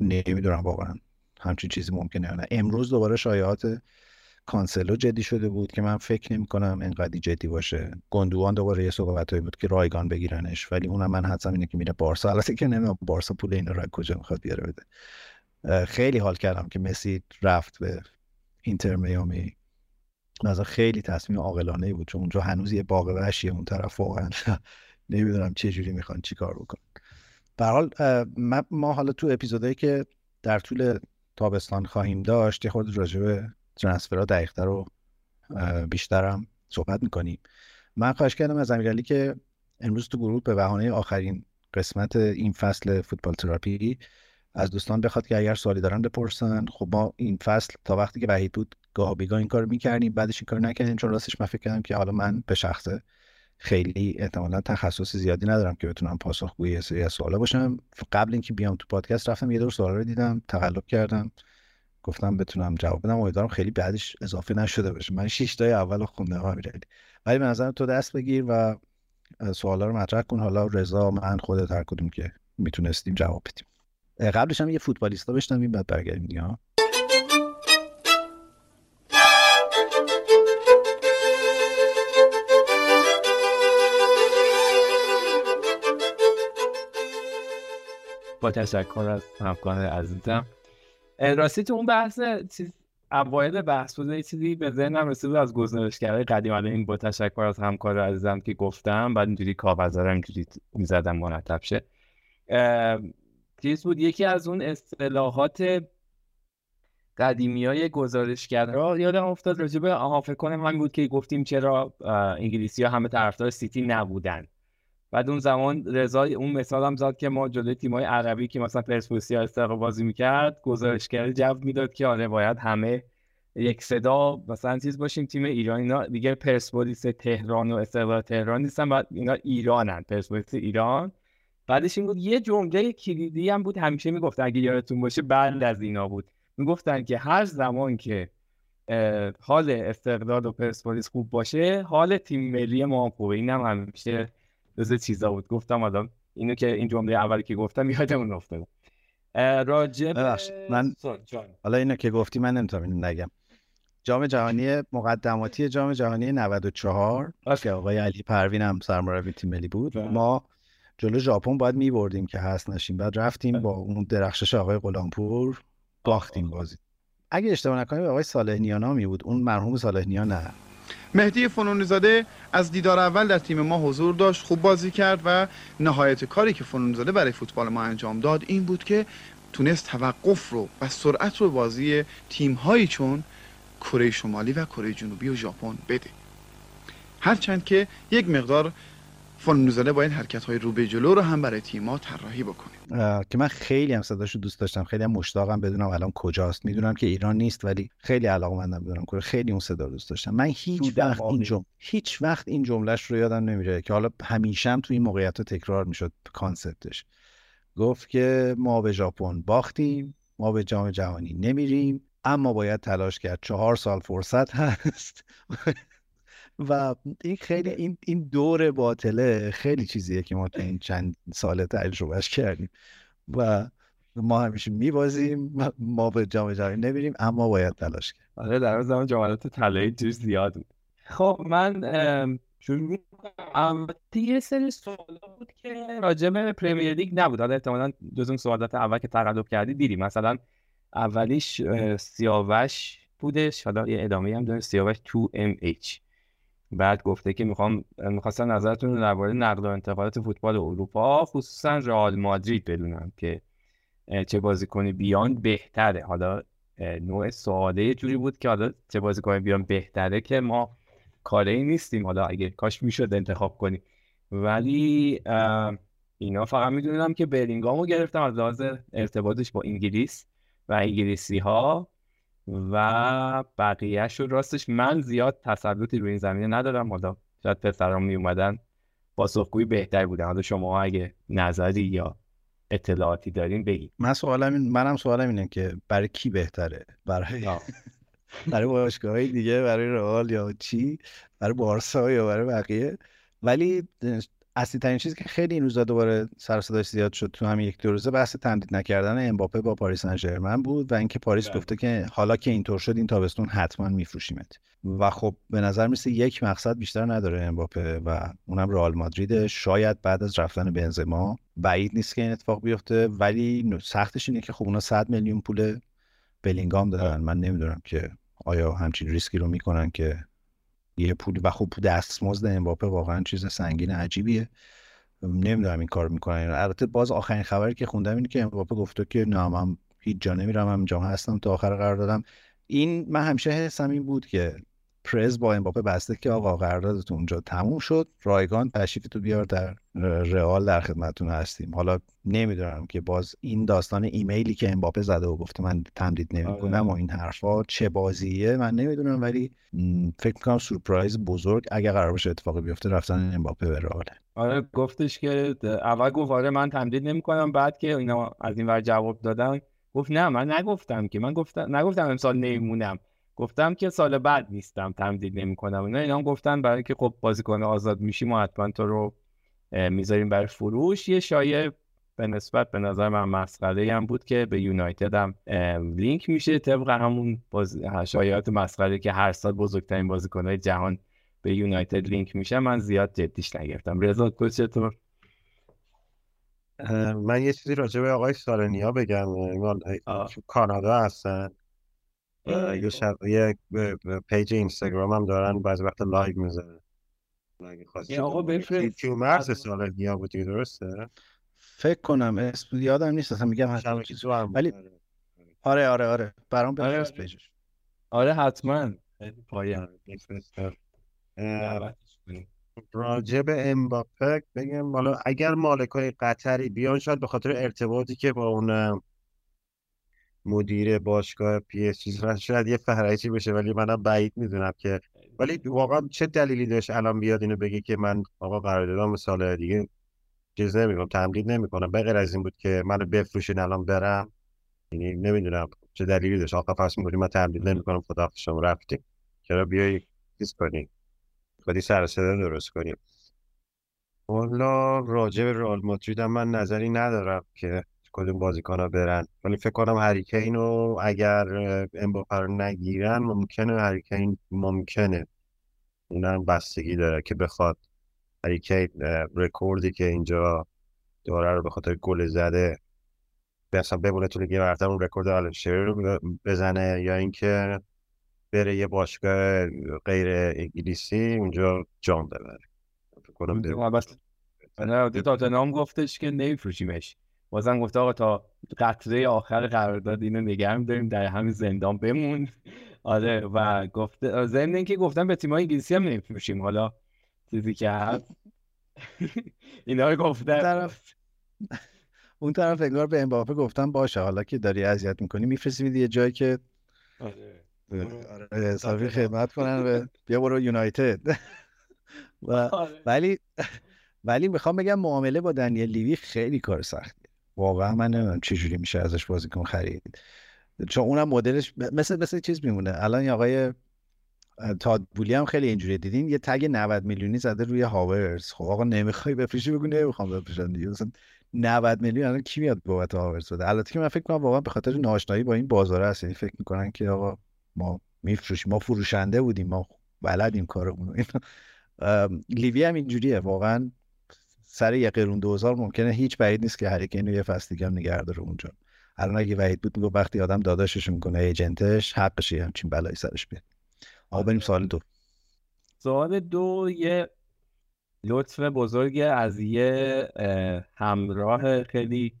نمی‌دونم واقعا همچین چیزی ممکنه نه. امروز دوباره شایعات کانسلو جدی شده بود که من فکر نمی کنم انقدی جدی باشه. گوندوغان دوباره یه صحبتایی بود که رایگان بگیرنش ولی اونم من حدسم اینه که میره بارسا. البته که نمی‌دونم بارسا پول این رو کجا می‌خواد بیاره بده. خیلی حال کردم که مسی رفت به اینتر میامی. مثلا خیلی تصمیم عاقلانه بود چون اونجا هنوز یه باغ وحشیه اون طرف واقعا. نمی‌دونم چه جوری می‌خوان چیکار بکنن. به حال ما حالا تو اپیزودایی که در طول تابستان خواهیم داشت یه خود راجع ترانسفرها دقیقتر رو بیشترم صحبت می‌کنیم. من خواهش کردم از امیرعلی که امروز تو گروه به بهانه آخرین قسمت این فصل فوتبال تراپی از دوستان بخواد که اگر سوالی دارن بپرسن. خب ما این فصل تا وقتی که وحید بود گاه بیگاه این کار می‌کردیم بعدش این کار نکردیم چون راستش من فکر کردم که حالا من به شخصه خیلی احتمالا تخصص زیادی ندارم که بتونم پاسخگوی یه سری سوالا باشم. قبل اینکه بیام تو پادکست رفتم یه دور سوالا رو دیدم تقلب کردم. گفتم بتونم جواب بدم. امیدوارم خیلی بعدش اضافه نشده باشه. من شش تای اول خوندم امیرعلی. ولی به نظرم تو دست بگیر و سوالا رو مطرح کن. حالا رضا من خودت هر کدوم که می‌تونستیم جواب بدیم. قبلش هم یه فوتبالیستا بشنویم بعد برگردیم دیگه با تشکر از همکار عزیزم. راستی تو اون بحث چیز اوایل بحث بود چیزی به ذهنم رسید از گزارشگرای قدیم. الان این با تشکر از همکار عزیزم که گفتم بعد اینجوری کاغذا رو اینجوری می‌زدم مرتب شه. چیز بود یکی از اون اصطلاحات قدیمی های گزارشگرا یادم افتاد راجبه آها فکر کنم من بود که گفتیم چرا انگلیسی ها همه طرفدار سیتی نبودن. بعد اون زمان رضا اون مثال هم زد که ما جلوی تیمای عربی که مثلا پرسپولیس استقلال بازی می‌کرد گزارشگر جو می‌داد که آره باید همه یک صدا مثلا چیز باشیم. تیم ایران اینا دیگه پرسپولیس تهران و استقلال تهران نیستن بعد اینا ایرانن پرسپولیس ایران. بعدش این بود یه جمله کلیدی هم بود همیشه می‌گفت اگه یادتون باشه بعد از اینا بود. می‌گفتن که هر زمان که حال استقلال و پرسپولیس خوب باشه حال تیم ملی ما خوبه. اینم همیشه جز چیزا بود. گفتم آدم اینو که این جمله اولی که گفتم یادمون افتاد راجب من حالا اینو که گفتی من نمی‌تونم اینو نگم. جام جهانی مقدماتی جام جهانی 94 که آقای علی پروین هم سرمربی تیم ملی بود. بله. ما جلو ژاپن باید میبردیم که هست نشیم. بعد رفتیم بله. با اون درخشش آقای غلامپور باختیم بازی. اگه اشتباه نکنیم آقای صالح نیانامی بود. اون مرحوم صالح نیان نه مهدی فنونی زاده از دیدار اول در تیم ما حضور داشت خوب بازی کرد و نهایت کاری که فنونی زاده برای فوتبال ما انجام داد این بود که تونست توقف رو و سرعت رو بازی تیم هایی چون کره شمالی و کره جنوبی و ژاپن بده. هرچند که یک مقدار فنونزاده باید حرکت های رو به جلو رو هم برای تیما طراحی بکنه که من خیلی هم صداشو دوست داشتم خیلی هم مشتاقم بدونم الان کجاست. می‌دونم که ایران نیست ولی خیلی علاقمندم بدونم که خیلی اون صدا دوست داشتم. من هیچ وقت این جمله هیچ وقت این جملهش رو یادم نمیره که حالا همیشه هم تو این موقعیت تکرار می‌شد کانسپتش. گفت که ما به ژاپن باختیم ما به جام جهانی نمیریم اما باید تلاش کرد. چهار سال فرصت هست. و این خیلی این این دور باطله خیلی چیزیه که ما تو این چند سال تجربهش کردیم و ما همیشه میبازیم ما به جام جهانی نمیریم اما باید تلاش کرد آره در زمان جامعات طلایی توش زیاد بود. خب من شروع البته یه سری سوال بود که راجع به پرمیر لیگ نبود. حالا احتمالاً جز اون سوالات اول که تقلب کردی دیدی. مثلا اولیش سیاوش بودش. حالا یه ادامه هم داره. سیاوش 2MH بعد گفته که می‌خوام نظرتون رو درباره نقل و انتقالات فوتبال اروپا خصوصا رئال مادرید بدونم که چه بازیکنی بیان بهتره. حالا نوع سواله جوری بود که حالا چه بازیکنی بیان بهتره که ما کاری نیستیم. حالا اگه کاش می‌شد انتخاب کنیم. ولی اینا فقط می‌دونم که برینگامو گرفتم از لحاظ ارتباطش با انگلیس و انگلیسی ها و بقیهش رو راستش من زیاد تسلطی روی این زمینه ندارم. حالا شاید پسرام می اومدن پاسخگویی بهتر بودن. حالا شما اگه نظری یا اطلاعاتی دارین بگید من سوالم این منم سوالم اینه که برای کی بهتره؟ برای برای باشگاه دیگه برای رئال یا چی؟ برای بارسا یا برای بقیه؟ ولی اصلی ترین چیزی که خیلی این روزا دوباره سر صداش زیاد شد تو همین یک دو روزه بحث تمدید نکردن امباپه با پاریس سن بود و اینکه پاریس بله. گفته که حالا که اینطور شد این تابستون حتما میفروشیمت. و خب به نظر میسه یک مقصد بیشتر نداره امباپه و اونم رئال مادرید. شاید بعد از رفتن بنزما بعید نیست که این اتفاق بیفته ولی سختش اینه که خب اونا 100 میلیون پول بلینگام دارن. من نمی‌دونم که آیا همچین ریسکی رو می‌کنن که یه پول و خب دستمزد امباپه واقعا چیز سنگین عجیبیه. نمی‌دونم این کار می‌کنن البته باز آخرین خبری که خوندم اینه که امباپه گفته که نه من هیچ جا نمیرم هم جا هستم تا آخر قرار دادم. این من همیشه حسم این بود که پرز با امباپه بسته که آقا قراردادتون اونجا تموم شد. رایگان تشریف تو بیار در رئال در خدمتتون هستیم. حالا نمی‌دونم که باز این داستان ایمیلی که امباپه زده و گفته من تمدید نمی‌کنم آره. و این حرفا چه بازیه من نمی‌دونم ولی فکر می‌کنم سورپرایز بزرگ اگر قرار باشه اتفاقی بیفته رفتن امباپه به رئال. آره گفتش که اول گفت آره من تمدید نمی‌کنم بعد که اینا از این ور جواب دادن گفت نه من نگفتم که من گفتم نگفتم امسال نمیمونم. گفتم که سال بعد نیستم تمدید نمی‌کنم اینا. اینا هم گفتن برای که خب بازیکن آزاد میشی ما حتما تو رو می‌ذاریم برای فروش. یه شایعه به نسبت به نظر من مسخره هم بود که به یونایتد هم لینک میشه طبق همون باز... شایعات مسخره که هر سال بزرگترین بازیکنهای جهان به یونایتد لینک میشه من زیاد جدیش نگرفتم. رضا تو چطور من یه چیزی راجع به آقای سارنیا بگم. کانادا هستن. یه شب یه page اینستاگرام هم دارن بعضی وقت live یه آقا بفرست تو مرز سال نیا بودی درسته؟ فکر کنم اسم یادم نیست اصلا میگم حتما ولی آره. آره آره برام بفرست آره. page ش. آره حتما. پایان. راجع به امباپه بگم حالا اگر مالکای قطری بیان شاید به خاطر ارتباطی که با اون مدیر باشگاه PSG. شاید یه فرجی بشه ولی منم بعید می‌دونم که ولی واقعا چه دلیلی داشت الان بیاد اینو بگه که من آقا قراردادم سال دیگه چیز نمی‌کنم تمدید نمی‌کنم. به غیر از این بود که منو بفروشین الان برم. یعنی نمی‌دونم چه دلیلی داشت. آقا پس میگم من تمدید نمی‌کنم خدا شما رفتیم. چرا بیای چیز کنی؟ خودی سر درست کنیم والا راجع به رئال مادرید من نظری ندارم که کدوم بازیکن ها برن. ولی فکر کنم هریکین رو اگر امباپه رو نگیرن ممکنه هری کین ممکنه. اونم بستگی داره که بخواد. هری کین رکوردی که اینجا داره رو به خاطر گل زده مثلا بمونه تو لیگ برتر اون رکورد آلن شیرر رو بزنه. یا اینکه بره یه باشگاه غیر انگلیسی اونجا جام ببره. فکر کنم بس. تاتنهام گفتش که نمیفروشیمش. بازم گفته آقا تا قطره آخر قرارداد اینو نگه داریم در همین زندان بمون. آره و گفته ضمن اینکه گفتم به تیم‌های انگلیسی هم نمیفروشیم. حالا چیزی که هست. اینا رو گفته طرف اون طرف انگار به امباپه گفتم باشه حالا که داری اذیت می‌کنی میفرستیم یه جایی که آره. آره خدمت کنن و بیا برو یونایتد. و آره. ولی ولی می‌خوام بگم معامله با دنیل لیوی خیلی کار سختی. واقعا من نمی‌دونم چجوری میشه ازش بازیکن خرید. چون اونم مدلش مثل مثل چیز میمونه. الان آقای تادبولی هم خیلی اینجوری دیدین یه تگ 90 میلیونی زده روی هاورز. خب آقا نمی‌خوای بفروشی؟ بگو نمی‌خوام بفروشم دیگه. مثلا 90 میلیون الان کی میاد بابت هاورز بده؟ البته که من فکر کنم واقعا به خاطر ناشنایی با این بازار هست. یعنی فکر می‌کنن که آقا ما میفروشیم. ما فروشنده بودیم. ما بلدیم کارمون لیوی هم اینجوریه. واقعا سر یه قرون دوزار ممکنه هیچ بعید نیست که هریکین یه فصل دیگه هم نگه داره اونجا. الان اگه وحید بود میگه وقتی آدم داداشش می‌کنه ایجنتش حقش همچین بلایی سرش بیاد. آقا بریم سوال دو. سوال دو یه لطف بزرگ از یه همراه خیلی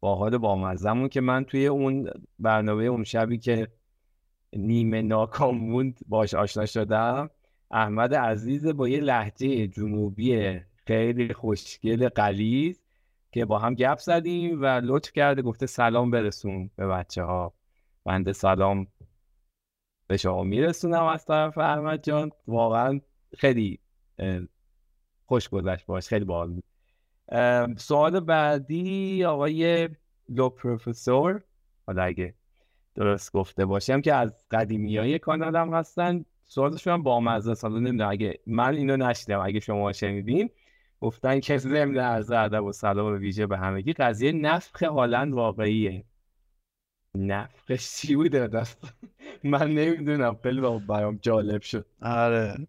باحال بامزمون که من توی اون برنامه اون شبی که نیمه ناکام موند باش آشنا شدم احمد عزیز با یه لحجه جنوبی خیلی خوشگل قلیز که با هم گپ زدیم و لطف کرده گفته سلام برسون به بچه ها بنده سلام به شما میرسونم از طرف احمد جان. واقعا خیلی خوش گذشت باش. خیلی باحال بود. سوال بعدی آقای لو پروفسور حالا اگه درست گفته باشم که از قدیمی های کانال هم هستن سوالشون هم با مزه سالا نمی‌دونم اگه من اینو نشیدم اگه شما شنیدین گفتن که ضمن عرض ادب و سلام ویژه به همگی. قضیه نفخ هالند واقعیه. نفخش چی بوده دست من نمی‌دونم. خیلی برام جالب شد. آره.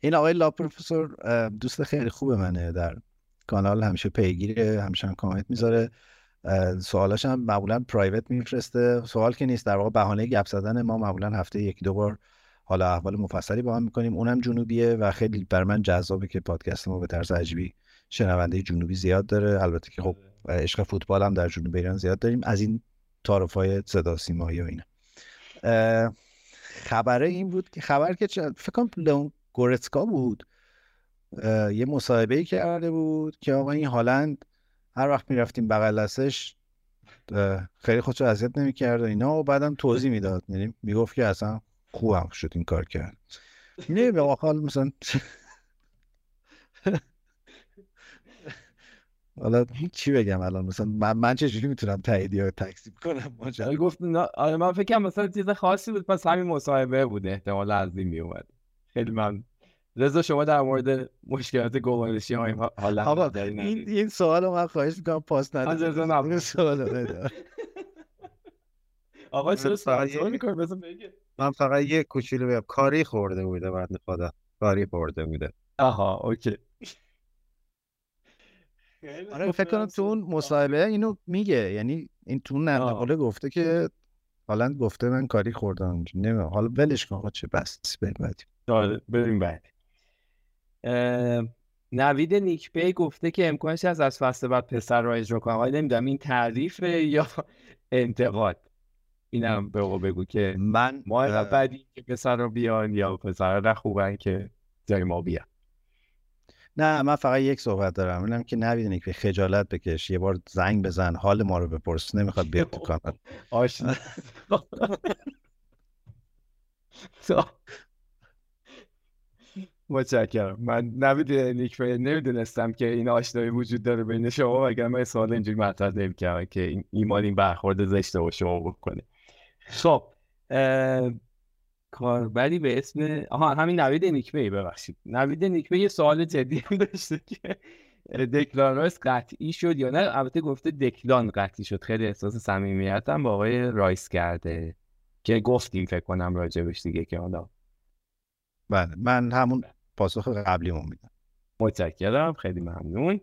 این آقای لا پروفسور دوست خیلی خوب منه. در کانال همیشه پیگیره همیشه هم کامنت می‌ذاره. سوالاش هم معمولا پرایوت میفرسته. سوال که نیست در واقع بهانه گپ زدن ما معمولا هفته یکی دو بار حالا احوال مفصلی با هم می‌کنیم. اونم جنوبیه و خیلی بر من جذابه که پادکست ما به طرز عجیبی شنونده جنوبی زیاد داره. البته که خب عشق فوتبال هم در جنوب ایران زیاد داریم. از این تعارف های صدا سیمایی و اینا. خبره این بود که خبر که فکر کنم لون گورتسکا بود. یه مصاحبه کرده بود که آقا این هالند هر وقت می‌رفتیم بغل دستش خیلی خودشو اذیت نمی‌کرد و اینا و بعدم توضیح می‌داد. یعنی می‌گفت که اصلا خوبم شد این کار کرد. نه به حال مثلا حالا چی بگم الان؟ مثلا من, من چجوری می‌تونم تایید یا تکذیب کنم؟ ماجرا. گفت آره من فکر مثلا چیز خاصی بود پس همین مصاحبه بوده احتمال از این میومد خیلی من رضا شما در مورد مشکلات گوارشی های حالا آقا این این سوال من خواهش می‌کنم پاس ندید. رضا سوال آقا چرا سوال می‌کنه بزن بگه. من فقط یه کوچولو بگم. کاری خورده بوده بنده خدا. کاری خورده بوده. آها اوکی. آره فکر کنم تو اون مصاحبه اینو میگه. یعنی این تو نقل گفته که حالا گفته من کاری خوردم نمی‌دونم. حالا ولش کن چه بس بریم بعد آره، بریم بعد نوید نیکپی گفته که امکانش هست از فصل بعد پسر را اجرا کنم. ولی نمی‌دونم این تعریفه یا انتقاد؟ اینم به بگو که من ما بعدی که پسر رو بیان یا پسر را خوبن که جای ما بیان. نه من فقط یک صحبت دارم. اینم که نبیدین که خجالت بکش یه بار زنگ بزن حال ما رو بپرس. نمی‌خواد بیاد تو کانال. آشنا. متشکرم. من نیکفه نمی‌دونستم که این آشنایی وجود داره بین شما اگر من سوال اینجوری مطرح نمی‌کردم که ایمان این برخورد زشته با شما بکنه. خب کاربری به اسم آها همین نوید نیکمه ببخشید. نوید نیکمه یه سوال جدی هم داشته که دکلان رایس قطعی شد یا نه؟ البته گفته دکلان قطعی شد. خیلی احساس صمیمیت هم با آقای رایس کرده که گفتیم فکر کنم راجبش دیگه که حالا. بله من همون پاسخ قبلی میدم. متشکرم خیلی ممنون.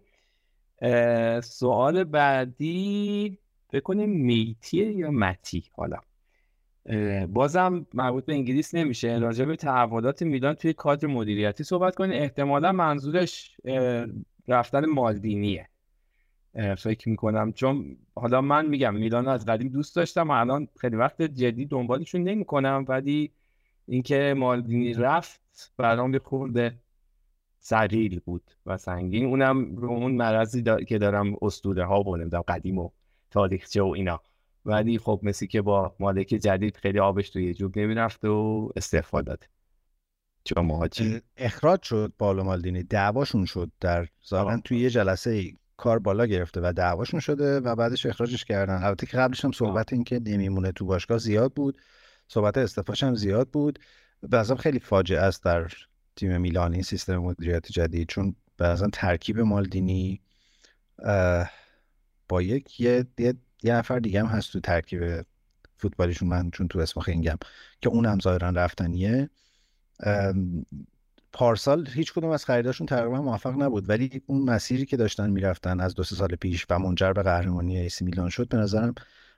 سوال بعدی فکر کنیم میتیه یا متی؟ حالا. بازم مربوط به انگلیس نمیشه. راجع به تحولات میلان توی کادر مدیریتی صحبت کنید احتمالا منظورش رفتن مالدینیه. فکر می‌کنم. چون حالا من میگم میلان از قدیم دوست داشتم. و الان خیلی وقت جدی دنبالشون نمی‌کنم. ولی اینکه مالدینی رفت برام خورده سریل بود و سنگین. اونم رو اون مرضی که دارم اسطوره ها و قدیم و تاریخچه و اینا. ولی خب مثل که با مالک جدید خیلی آبش توی جوب نمی‌رفت و استفاده داده. شما اخراج شد بالا مالدینی. دعواشون شد در ظاهرا توی یه جلسه کار بالا گرفته و دعواشون شده و بعدش اخراجش کردن. البته که قبلش هم صحبت این که نمیمونه تو باشگاه زیاد بود. صحبت استفاش هم زیاد بود. به خیلی فاجعه است در تیم میلان این سیستم مدیریت جدید. چون به ترکیب مالدینی با یک یه, یه نفر دیگه هم هست تو ترکیب فوتبالیشون من چون تو اسم خنگم که اون هم ظاهرا رفتنیه. پارسال هیچ کدوم از خریداشون تقریبا موفق نبود ولی اون مسیری که داشتن می‌رفتن از دو سه سال پیش و منجر به قهرمانی ایسی میلان شد به نظرم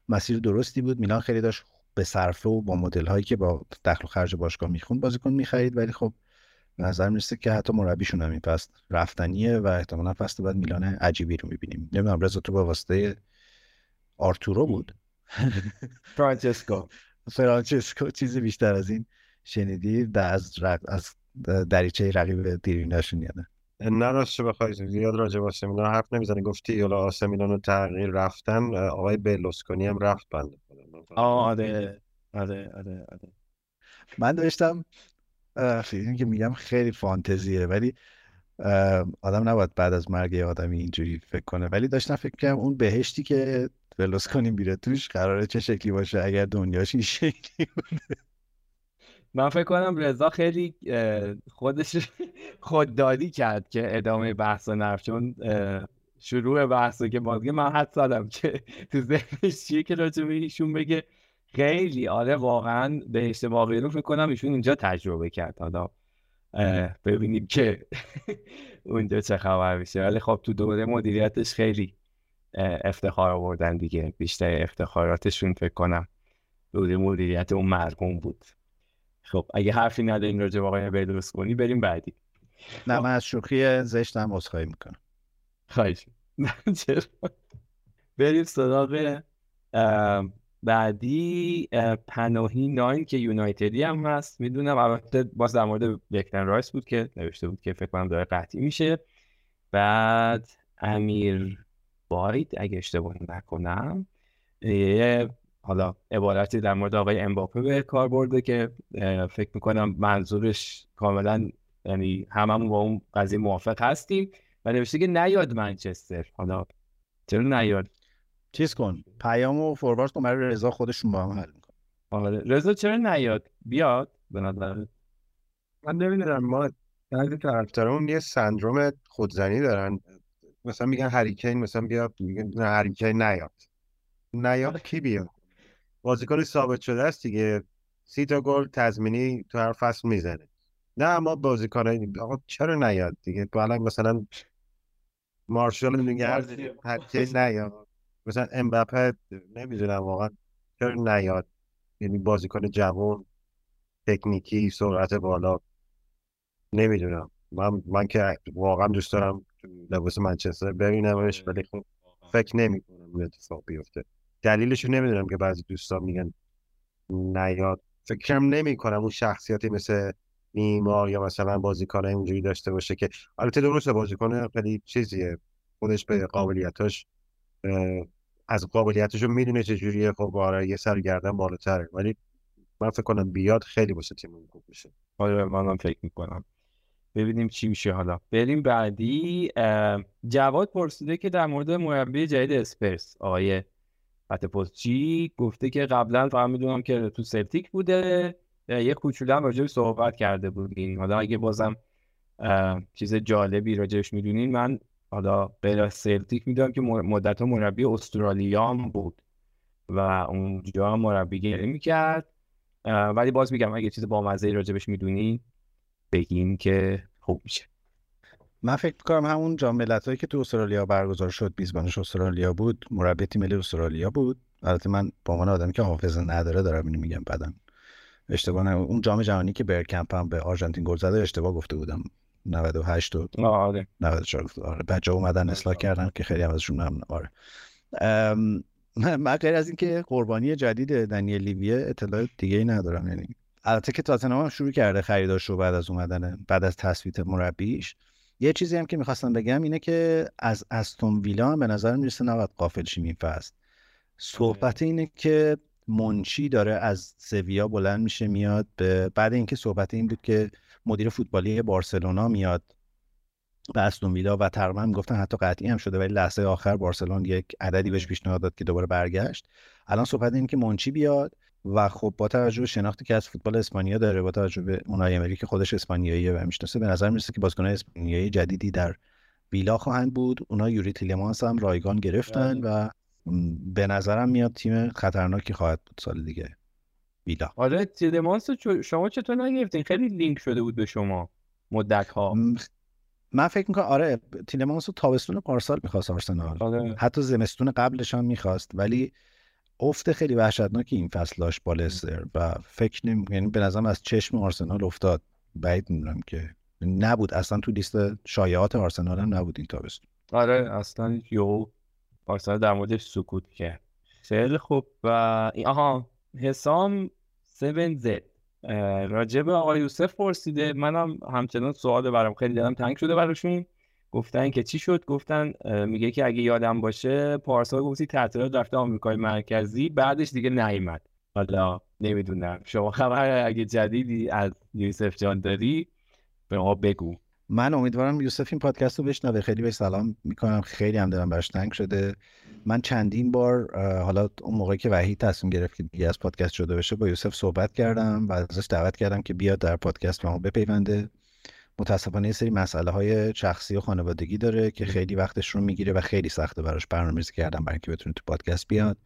مسیر درستی بود. میلان خیلی داشت به صرفه و با مدل هایی که با دخل و خرج باشگاه می‌خوند بازیکن می‌خرید ولی خب به نظر می‌رسه که حتی مربیشون هم این رفتنیه و احتمالا فصل بعد میلان عجیبی رو می‌بینیم. نمی‌دونم رضا تو با واسطه آرتورو بود؟ فرانچسکو. فرانچسکو. چیزی بیشتر از این شنیدی؟ در از رق... از دریچه رقیب دیریناشون یاده نه؟ راستش بخوای زیاد راجع به آسمیلان حرف نمی‌زنی گفتی حالا آسمیلان رو تغییر رفتن آقای بلوسکونی هم رفت بنده فقط- آره آره آره آره. من داشتم فیلمی که میگم خیلی فانتزیه ولی آدم نباید بعد از مرگ یه آدمی اینجوری فکر کنه. ولی داشتم فکر کنم اون بهشتی که ولوسکونی میره توش قراره چه شکلی باشه اگر دنیاش این شکلی من فکر کنم رضا خیلی خودش خودداری کرد که ادامه بحث رو نرفت چون شروع بحث که بازگه من حد زدم که تو ذهنش چیه که راجع به ایشون بگه. خیلی آره واقعا بهشت واقعی رو فکر کنم ایشون اینجا تجربه کرد. حالا ببینیم که اونجا چه خبر میشه. ولی خب تو دوره مدیریتش خیلی افتخار آوردن دیگه. بیشتر افتخاراتشون فکر کنم دوره مدیریت اون مرحوم بود. خب اگه حرفی نداریم راجع به آقای بلوسکونی بریم بعدی. نه من از شوخی زشتم عذرخواهی می‌کنم. خواهش. بریم سراغ بعدی اه، پناهی ناین که یونایتدی هم هست. می‌دونم البته باز در مورد بکتن رایس بود که نوشته بود که فکر کنم داره قطعی میشه. بعد امیر باید اگه اشتباه نکنم یه حالا عبارتی در مورد آقای امباپه به کار برده که فکر می‌کنم منظورش کاملا یعنی هممون با اون قضیه موافق هستیم و نوشته که نیاد منچستر. حالا چرا نیاد؟ چیز کن. پیام و فوروارد کن. برای رضا خودشون با هم حل میکن آره. رضا چرا نیاد؟ بیاد. به نظرت من نمی‌دونم. ما بعضی طرفدارامون یه سندروم خودزنی دارن. مثلا میگن هریکین مثلا بیا میگن نه هریکین نیاد. نیاد کی بیاد؟ بازیکن ثابت شده است دیگه. سی تا گل تضمینی تو هر فصل می‌زنه. نه ما بازیکن آقا چرا نیاد دیگه؟ الان مثلا مارشال میگه هریکین نیاد. مثلا امباپه نمی‌دونم واقعا چرا نیاد. یعنی بازیکن جوان تکنیکی سرعت بالا. نمی‌دونم. من من که واقعا دوست دارم لباس منچستر ببینمش ولی خب فکر نمی کنم اتفاق بیفته. دلیلش رو نمی‌دونم که بعضی دوستان میگن نیاد. فکرم نمی کنم اون شخصیتی مثل نیمار یا مثلا بازیکن اینجوری داشته باشه که البته درسته بازیکن خیلی چیزیه. خودش به قابلیتاش از قابلیتش رو می‌دونه چجوریه خب آره یه سرگردن بالاتره. ولی من فکر کنم بیاد خیلی واسه تیم خوب میشه آره منم فکر می‌کنم. ببینیم چی میشه حالا. بریم بعدی جواد پرسیده که در مورد مربی جدید اسپرس آقای پتپوسچی گفته که قبلا فقط می‌دونم که تو سلتیک بوده. یه کوچولو هم راجعش صحبت کرده بودیم حالا اگه بازم چیز جالبی راجعش می‌دونین من حالا غیر از سلتیک می‌دونم که مدت مربی استرالیا هم بود و اونجا مربیگری می‌کرد. ولی باز میگم اگه چیز بامزه راجبش می‌دونین بگین که خوب میشه. من فکر می‌کنم همون جام ملت‌هایی که تو استرالیا برگزار شد میزبانش استرالیا بود مربی تیم ملی استرالیا بود. البته من به عنوان آدمی که حافظه نداره دارم اینو میگم بعدم اشتباه نه اون جام جهانی که برکمپ هم به آرژانتین گل زده اشتباه گفته بودم. 98 و آره. 94 گفته آره بچه اومدن اصلاح کردن که خیلی هم ازشون ممنونم آره. ام، من غیر از اینکه قربانی جدید دنیل لیویه اطلاع دیگه ای ندارم یعنی البته که تاتنهام هم شروع کرده خریداش رو بعد از اومدن بعد از تثبیت مربیش. یه چیزی هم که می‌خواستم بگم اینه که از استون ویلا هم به نظر می‌رسه نباید غافل شیم این فصل. صحبت اینه که منشی داره از سویا بلند میشه میاد به بعد اینکه صحبت این بود که مدیر فوتبالی بارسلونا میاد به استون ویلا و تقریبا گفتن حتی قطعی هم شده ولی لحظه آخر بارسلون یک عددی بهش پیشنهاد داد که دوباره برگشت. الان صحبت اینه که منچی بیاد. و خب با توجه به شناختی که از فوتبال اسپانیا داره با توجه به اونای امری که خودش اسپانیاییه و می‌شناسه به نظر می‌رسه که بازیکن‌های اسپانیایی جدیدی در ویلا خواهند بود. اونا یوری تیلمانس هم رایگان گرفتن و م، به نظرم میاد تیم خطرناکی خواهد بود سال دیگه ویلا. آره تیلمانس شما چطور نگرفتین؟ خیلی لینک شده بود به شما مدت ها من فکر می‌کنم آره تیلمانس رو تابستون پارسال می‌خواست آرسنال. آره. حتی زمستون قبلش هم می‌خواست ولی افت خیلی وحشتناکی این فصل داشت با لستر و فکر نمی یعنی به نظرم از چشم آرسنال افتاد. بعید می‌دونم که نبود. اصلا تو لیست شایعات آرسنال هم نبود این تابستون. آره اصلا یو آرسنال در موردش سکوت کرد. خیلی خوب. و آها حسام 7Z راجب آقای یوسف پرسیده. منم همچنان سوال برام خیلی دلم تنگ شده براشون. گفتن که چی شد؟ گفتن میگه که اگه یادم باشه پارسال گفتی تعطیلات رفته آمریکای مرکزی بعدش دیگه نیومد. حالا نمی‌دونم. شما خبر اگه جدیدی از یوسف جان داری به ما بگو. من امیدوارم یوسف این پادکست رو بشنوه. خیلی بهش سلام می‌کنم. خیلی هم دلم براش تنگ شده. من چندین بار حالا اون موقعی که وحید تصمیم گرفت که دیگه از پادکست شده بشه با یوسف صحبت کردم و ازش دعوت کردم که بیاد در پادکست ما بپیونده. متاسفانه یه سری مسئله های شخصی و خانوادگی داره که خیلی وقتش رو می‌گیره و خیلی سخته براش برنامه‌ریزی کردم برای اینکه بتونه تو پادکست بیاد.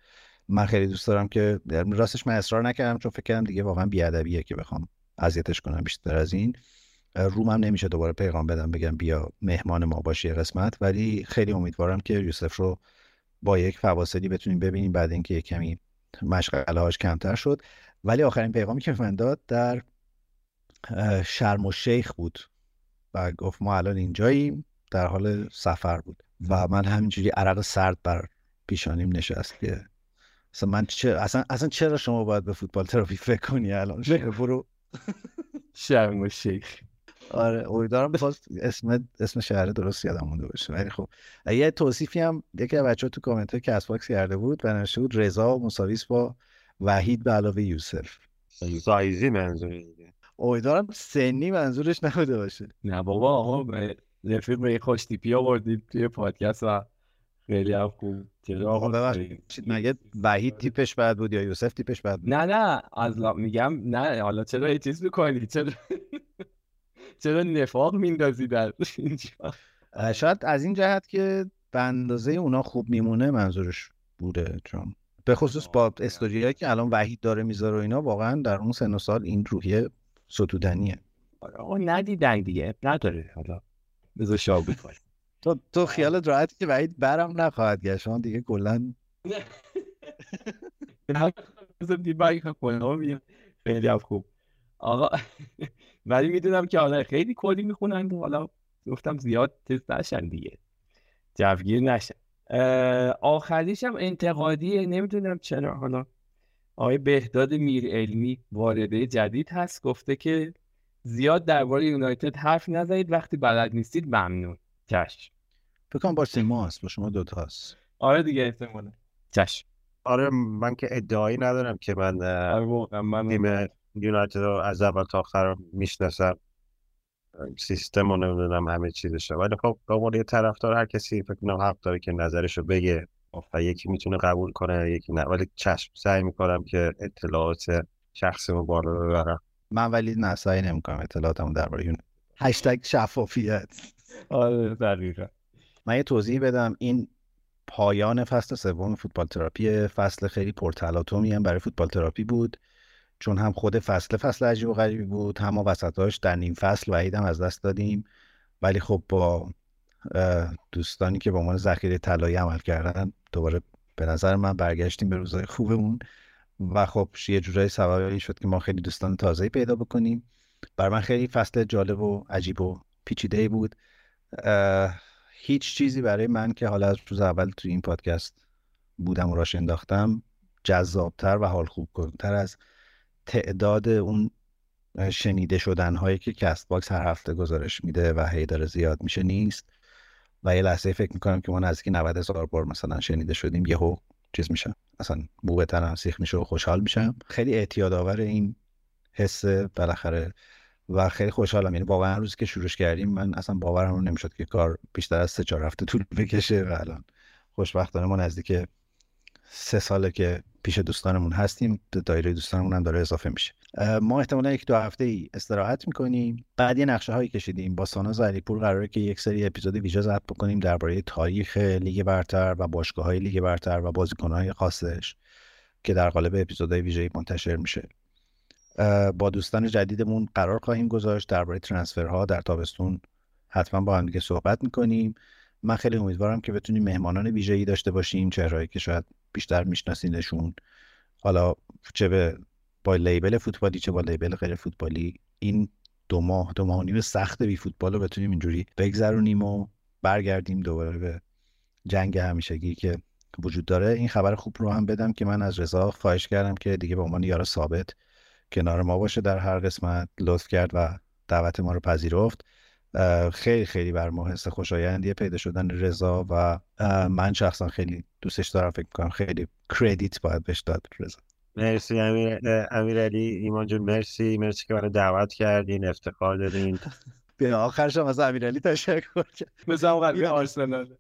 من خیلی دوست دارم که راستش من اصرار نکردم چون فکر کردم دیگه واقعا بیادبیه که بخوام اذیتش کنم بیشتر از این. رومم نمیشه دوباره پیغام بدم بگم بیا مهمان ما باشی قسمت. ولی خیلی امیدوارم که یوسف رو با یک فواصلی بتونیم ببینیم بعد اینکه یک کمی مشغله هاش کمتر شد. ولی آخرین پیغامی که من داد در شرم و شیخ بود. و گفت ما الان اینجاییم در حال سفر بود. و من همینجوری عرق سرد بر پیشانیم نشست که اصلا من چه اصلا اصلا چرا شما باید به فوتبال تراپی فکر کنی الان؟ برو. شرم الشیخ. آره امیدوارم باز اسم اسم شهر درست یادم مونده باشه. ولی خب یه توصیفی هم یکی از بچه‌ها تو کامنت های Castbox کرده بود و نوشته بود رضا مساویه با وحید به علاوه یوسف. سایزی منظور امیدوارم سنی منظورش نبوده باشه. نه بابا آقا رفیق به خوش تیپی آوردید توی پادکست و خیلی هم خوب. آقا مگه وحید تیپش بعد بود یا یوسف تیپش بعد بود؟ نه نه از میگم نه حالا چرا یه چیز می‌کنی؟ چرا؟ چرا نفاق میندازی در اینجا؟ شاید از این جهت که به اندازه اونا خوب میمونه منظورش بوده چون به خصوص با استوریایی که الان وحید داره می‌ذاره و اینا واقعا در اون سن و سال این روحیه ستودنیه. آقا ندیدن دیگه نداره. حالا بذار شابه کنی تو تو خیالت راحتی که وحید برم نخواهد گشت. شما دیگه کلا خیلی خوب. آقا ولی می‌دونم که حالا خیلی کلی می‌خونن. حالا گفتم زیاد تست نشن دیگه. جوگیر نشن. آخریش هم انتقادیه. نمی‌دونم چرا. حالا آقای بهداد میر علمی وارده جدید هست گفته که زیاد درباره یونایتد حرف نزنید وقتی بلد نیستید ممنون. چشم. فکر کنم با سیما هست با شما دوتا هست. آره دیگه احتمالا. چشم. آره من که ادعایی ندارم که من آره من تیم یونایتد رو از اول تا آخر می‌شناسم. سیستم رو نمی‌دونم همه چیزشه ولی خب به یه طرفدار هر کسی فکر کنم حق داره که نظرش رو بگه. و یکی می‌تونه قبول کنه یکی نه. ولی چشم سعی می‌کنم که اطلاعات شخصی رو بالا ببرم. من ولی نه سعی نمی‌کنم اطلاعاتمو درباره یونایتد هشتگ شفافیت. آره دقیقا. من یه توضیح بدم. این پایان فصل سوم فوتبال تراپی فصل خیلی پرتلاطمی هم برای فوتبال تراپی بود. چون هم خود فصل فصل عجیب و غریبی بود هم ما وسطاش در نیم فصل وحیدم از دست دادیم. ولی خب با دوستانی که به عنوان ذخیره طلایی عمل کردن دوباره به نظر من برگشتیم به روزهای خوبمون. و خب یه جورایی سبب شد که ما خیلی دوستان تازه پیدا بکنیم. بر من خیلی فصل جالب و عجیب و پیچیده بود. هیچ چیزی برای من که حالا از روز اول تو این پادکست بودم و راش انداختم جذابتر و حال خوب کنتر از تعداد اون شنیده شدن هایی که Castbox هر هفته گزارش میده و هی داره زیاد میشه نیست. و یه لحظه فکر می‌کنم که ما نزدیک 90 هزار بار مثلا شنیده شدیم یهو چیز میشم اصلا مو تنم سیخ میشه و خوشحال میشم. خیلی اعتیاد آور این حس بالاخره و خیلی خوشحالم. یعنی واقعا روزی که شروعش کردیم من اصلا باورم رو نمی‌شد که کار بیشتر از سه چهار هفته طول بکشه و الان خوشبختانه ما نزدیک سه ساله که پیش دوستانمون هستیم دایره دوستانمون هم داره اضافه میشه. ما احتمالا یک دو هفته ای استراحت می‌کنیم. بعد یه نقشه هایی کشیدیم. با ساناز علیپور قراره که یک سری اپیزود ویژه ضبط بکنیم درباره تاریخ لیگ برتر و باشگاه های لیگ برتر و بازیکن های خاصش که در قالب اپیزودهای ویژه منتشر میشه. با دوستان جدیدمون قرار خواهیم گذاشت. درباره ترنسفرها در تابستون حتما با هم دیگه صحبت می‌کنیم. من خیلی امیدوارم که بتونیم مهمانان ویژه‌ای داشته باشیم چهرهایی که شاید بیشتر میشناسینشون. حالا چه به با لیبل فوتبالی چه با لیبل غیر فوتبالی این دو ماه دو ماه نیم سخت بی فوتبال رو بتونیم اینجوری بگذرونیم و برگردیم دوباره به جنگ همیشگی که وجود داره. این خبر خوب رو هم بدم که من از رضا خواهش کردم که دیگه به عنوان یار ثابت کنار ما باشه در هر قسمت. لطف کرد و دعوت ما رو پذیرفت. خیلی خیلی بر ما حس خوشایندیه پیدا شدن رضا و من شخصا خیلی دوستش دارم فکر کنم خیلی کردیت باید بهش داد رضا. مرسی امیر امیرعلی ایمان جون مرسی. مرسی که منو دعوت کردین افتخار دادین. به آخرش هم از امیرعلی تشکر کرد مثلا قلبی آرسنال.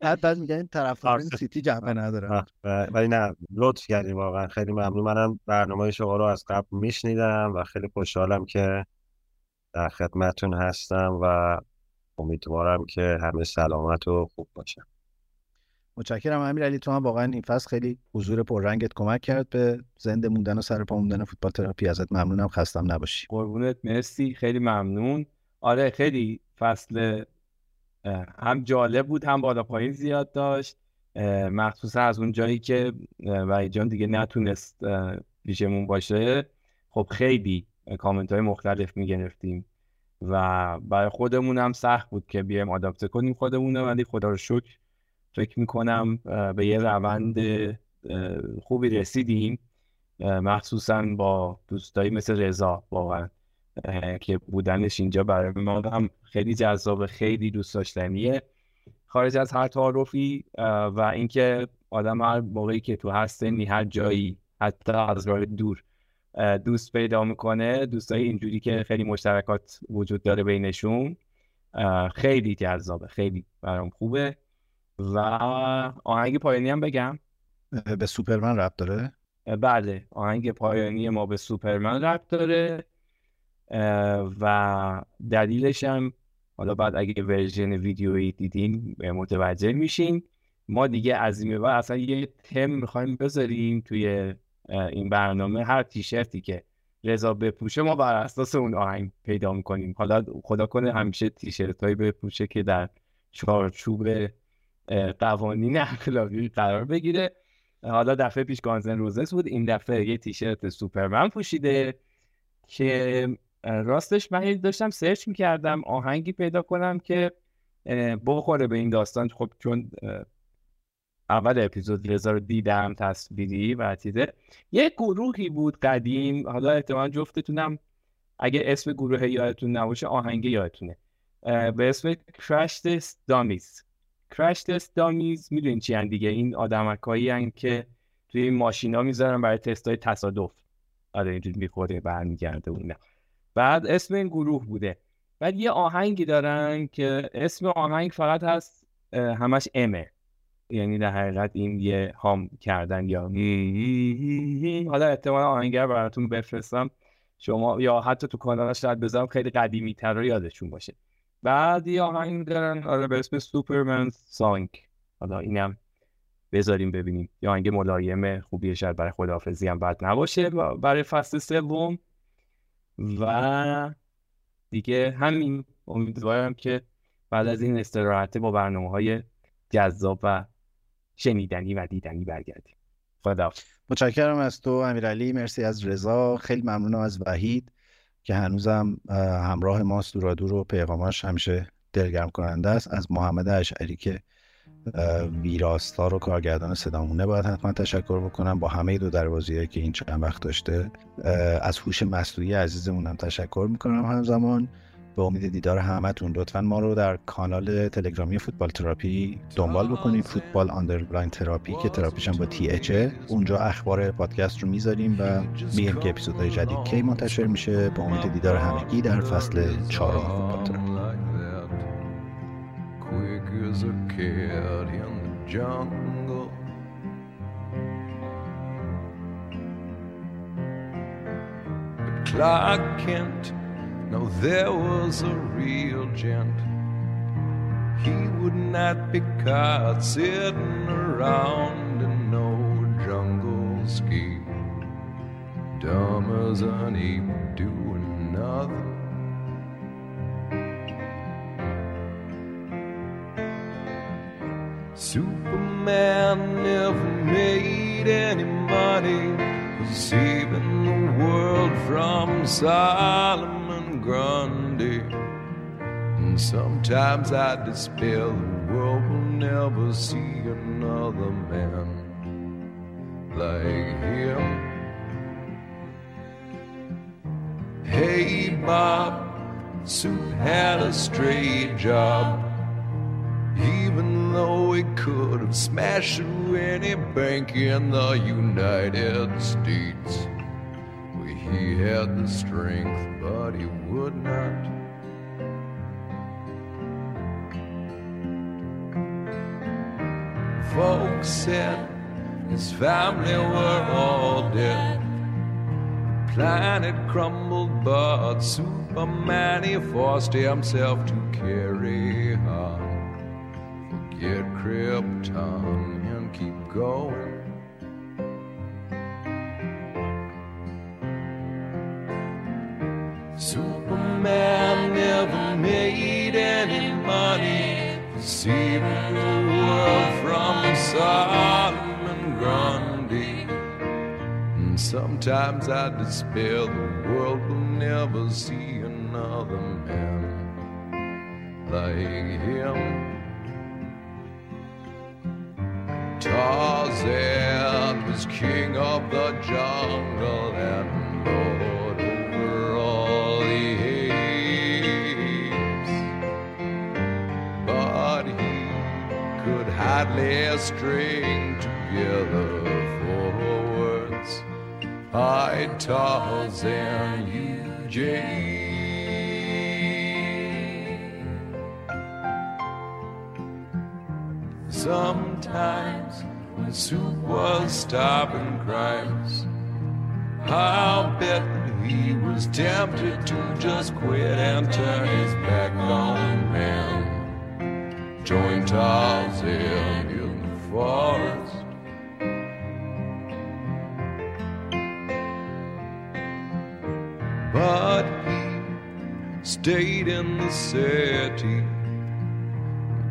بعد میگن طرفداران سیتی جنبه نداره. ولی نه لطف کردین واقعا. خیلی ممنون. منم برنامه شما رو از قبل میشنیدم و خیلی خوشحالم که در خدمتتون هستم و امیدوارم که همه سلامت و خوب باشن. متشکرم امیر علی تو هم واقعا این فصل خیلی حضور پررنگت کمک کرد به زنده موندن و سر پا موندن فوتبال تراپی. ازت ممنونم خستم نباشی. قربونت مرسی خیلی ممنون. آره خیلی فصل هم جالب بود هم بالا پایین زیاد داشت. مخصوصا از اون جایی که وحید جان دیگه نتونست پیشمون باشه. خب خیلی کامنت های مختلف می‌گرفتیم. و برای خودمون هم سخت بود که بیایم آداپته کنیم خودمون ولی خدا رو شکر فکر می‌کنم به یه روند خوبی رسیدیم. مخصوصا با دوستایی مثل رضا واقعا که بودنش اینجا برای ما هم خیلی جذاب خیلی دوست داشتنیه. خارج از هر تعارفی و اینکه آدم هر موقعی که تو هست هر جایی حتی از راه دور دوست پیدا می‌کنه دوستای اینجوری که خیلی مشترکات وجود داره بینشون خیلی جذابه خیلی برام خوبه. و آهنگ پایانی هم بگم. به سوپرمن ربط داره؟ بله آهنگ پایانی ما به سوپرمن ربط داره. و دلیلش هم حالا بعد اگه ورژن ویدیویی دیدین متوجه میشین. ما دیگه از این بعد اصلا یه تم می‌خوایم بذاریم توی این برنامه هر تیشرتی که رضا بپوشه ما بر اساس اون آهنگ پیدا می‌کنیم. حالا خدا کنه همیشه تیشرت هایی بپوشه که در چارچوب قوانین اخلاقی قرار بگیره. حالا دفعه پیش گانزن روزس بود. این دفعه یه تیشرت سوپرمن پوشیده که راستش من داشتم سرچ می‌کردم آهنگی پیدا کنم که بخوره به این داستان. خب چون اول اپیزود رضا رو دیدم تصویری و چیزه. یه گروهی بود قدیم حالا احتمال جفتتونم اگه اسم گروه یادتون نباشه آهنگ یادتونه. به اسم Crash دامیز Crash دامیز می‌دونین چی دیگه؟ این آدمکایی هن که توی این ماشینا می‌ذارن برای تست های تصادف. آره اینجور می‌خوره برمیگرده اونه بعد اسم این گروه بوده. بعد یه آهنگی دارن که اسم آهنگ فقط هست همش امه یعنی در حقیقت این یه هام کردن یا حالا احتمال آهنگر براتون بفرستم. شما یا حتی تو کانال شاید بذارم خیلی قدیمی تر رو یادشون باشه. بعد یه آهنگ دارن آره به اسم سوپرمن سانگ. حالا اینم بذاریم ببینیم. یا آهنگ ملایم خوبیه شاید برای خداحافظی هم بد نباشه برای فصل سوم. و دیگه همین. امیدوارم که بعد از این استراحت با برنامه های جذاب و شنیدنی و دیدنی برگردیم. خدا. متشکرم از تو امیرعلی مرسی از رضا. خیلی ممنونم از وحید که هنوزم همراه ماست. دورا دور و پیغاماش همیشه دلگرم کننده است. از محمد اشعری که ویراستار و کارگردان صدامونه باید حتما تشکر بکنم. با همه دو دروازیه که این چند وقت داشته از هوش مصنوعی عزیزمونم تشکر می‌کنم همزمان. به امید دیدار همتون. لطفا ما رو در کانال تلگرامی فوتبال تراپی دنبال بکنید. football underline therapy که تراپیش هم با TH ه اونجا اخبار پادکست رو می‌ذاریم و میگیم که اپیزودهای جدید کی منتشر میشه. به امید دیدار همگی در فصل چهارم فوتبال تراپی. No, there was a real gent. He would not be caught sitting around in no jungle scheme. Dumb as an ape doing nothing. Superman never made any money, saving the world from Solomon. Grundy. And sometimes I despair the world will never see another man like him. Hey, Bob, Sue had a straight job. Even though he could have smashed through any bank in the United States. He had the strength, but he would not. Folks said his family were all dead. Planet crumbled, but Superman he forced himself to carry on. Forget Krypton and keep going. Superman never made any money saving the world from Sodom and Grundy. And sometimes I despair the world will never see another man like him. Tarzan was king of the jungle and hardly string together four words. I Tarzan, you Jane. Sometimes when Soup was stopping crimes, I'll bet he was tempted to just quit and turn his back on man. Join Tarzan in the forest. But he stayed in the city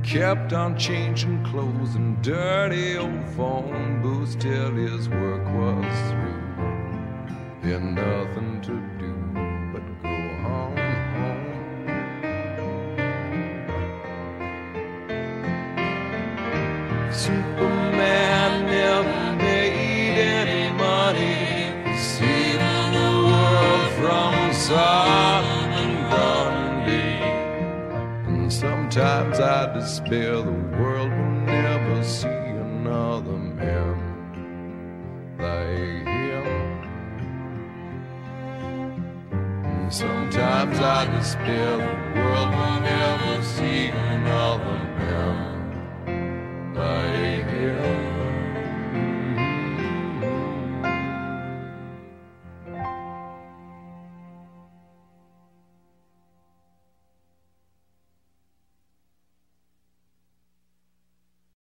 kept on changing clothes and dirty old phone booths till his work was through. He had nothing to do Superman never made any money for saving the world from Sodom and Grundy. And sometimes I despair the world will never see another man like him. And sometimes I despair the world will never see my hero.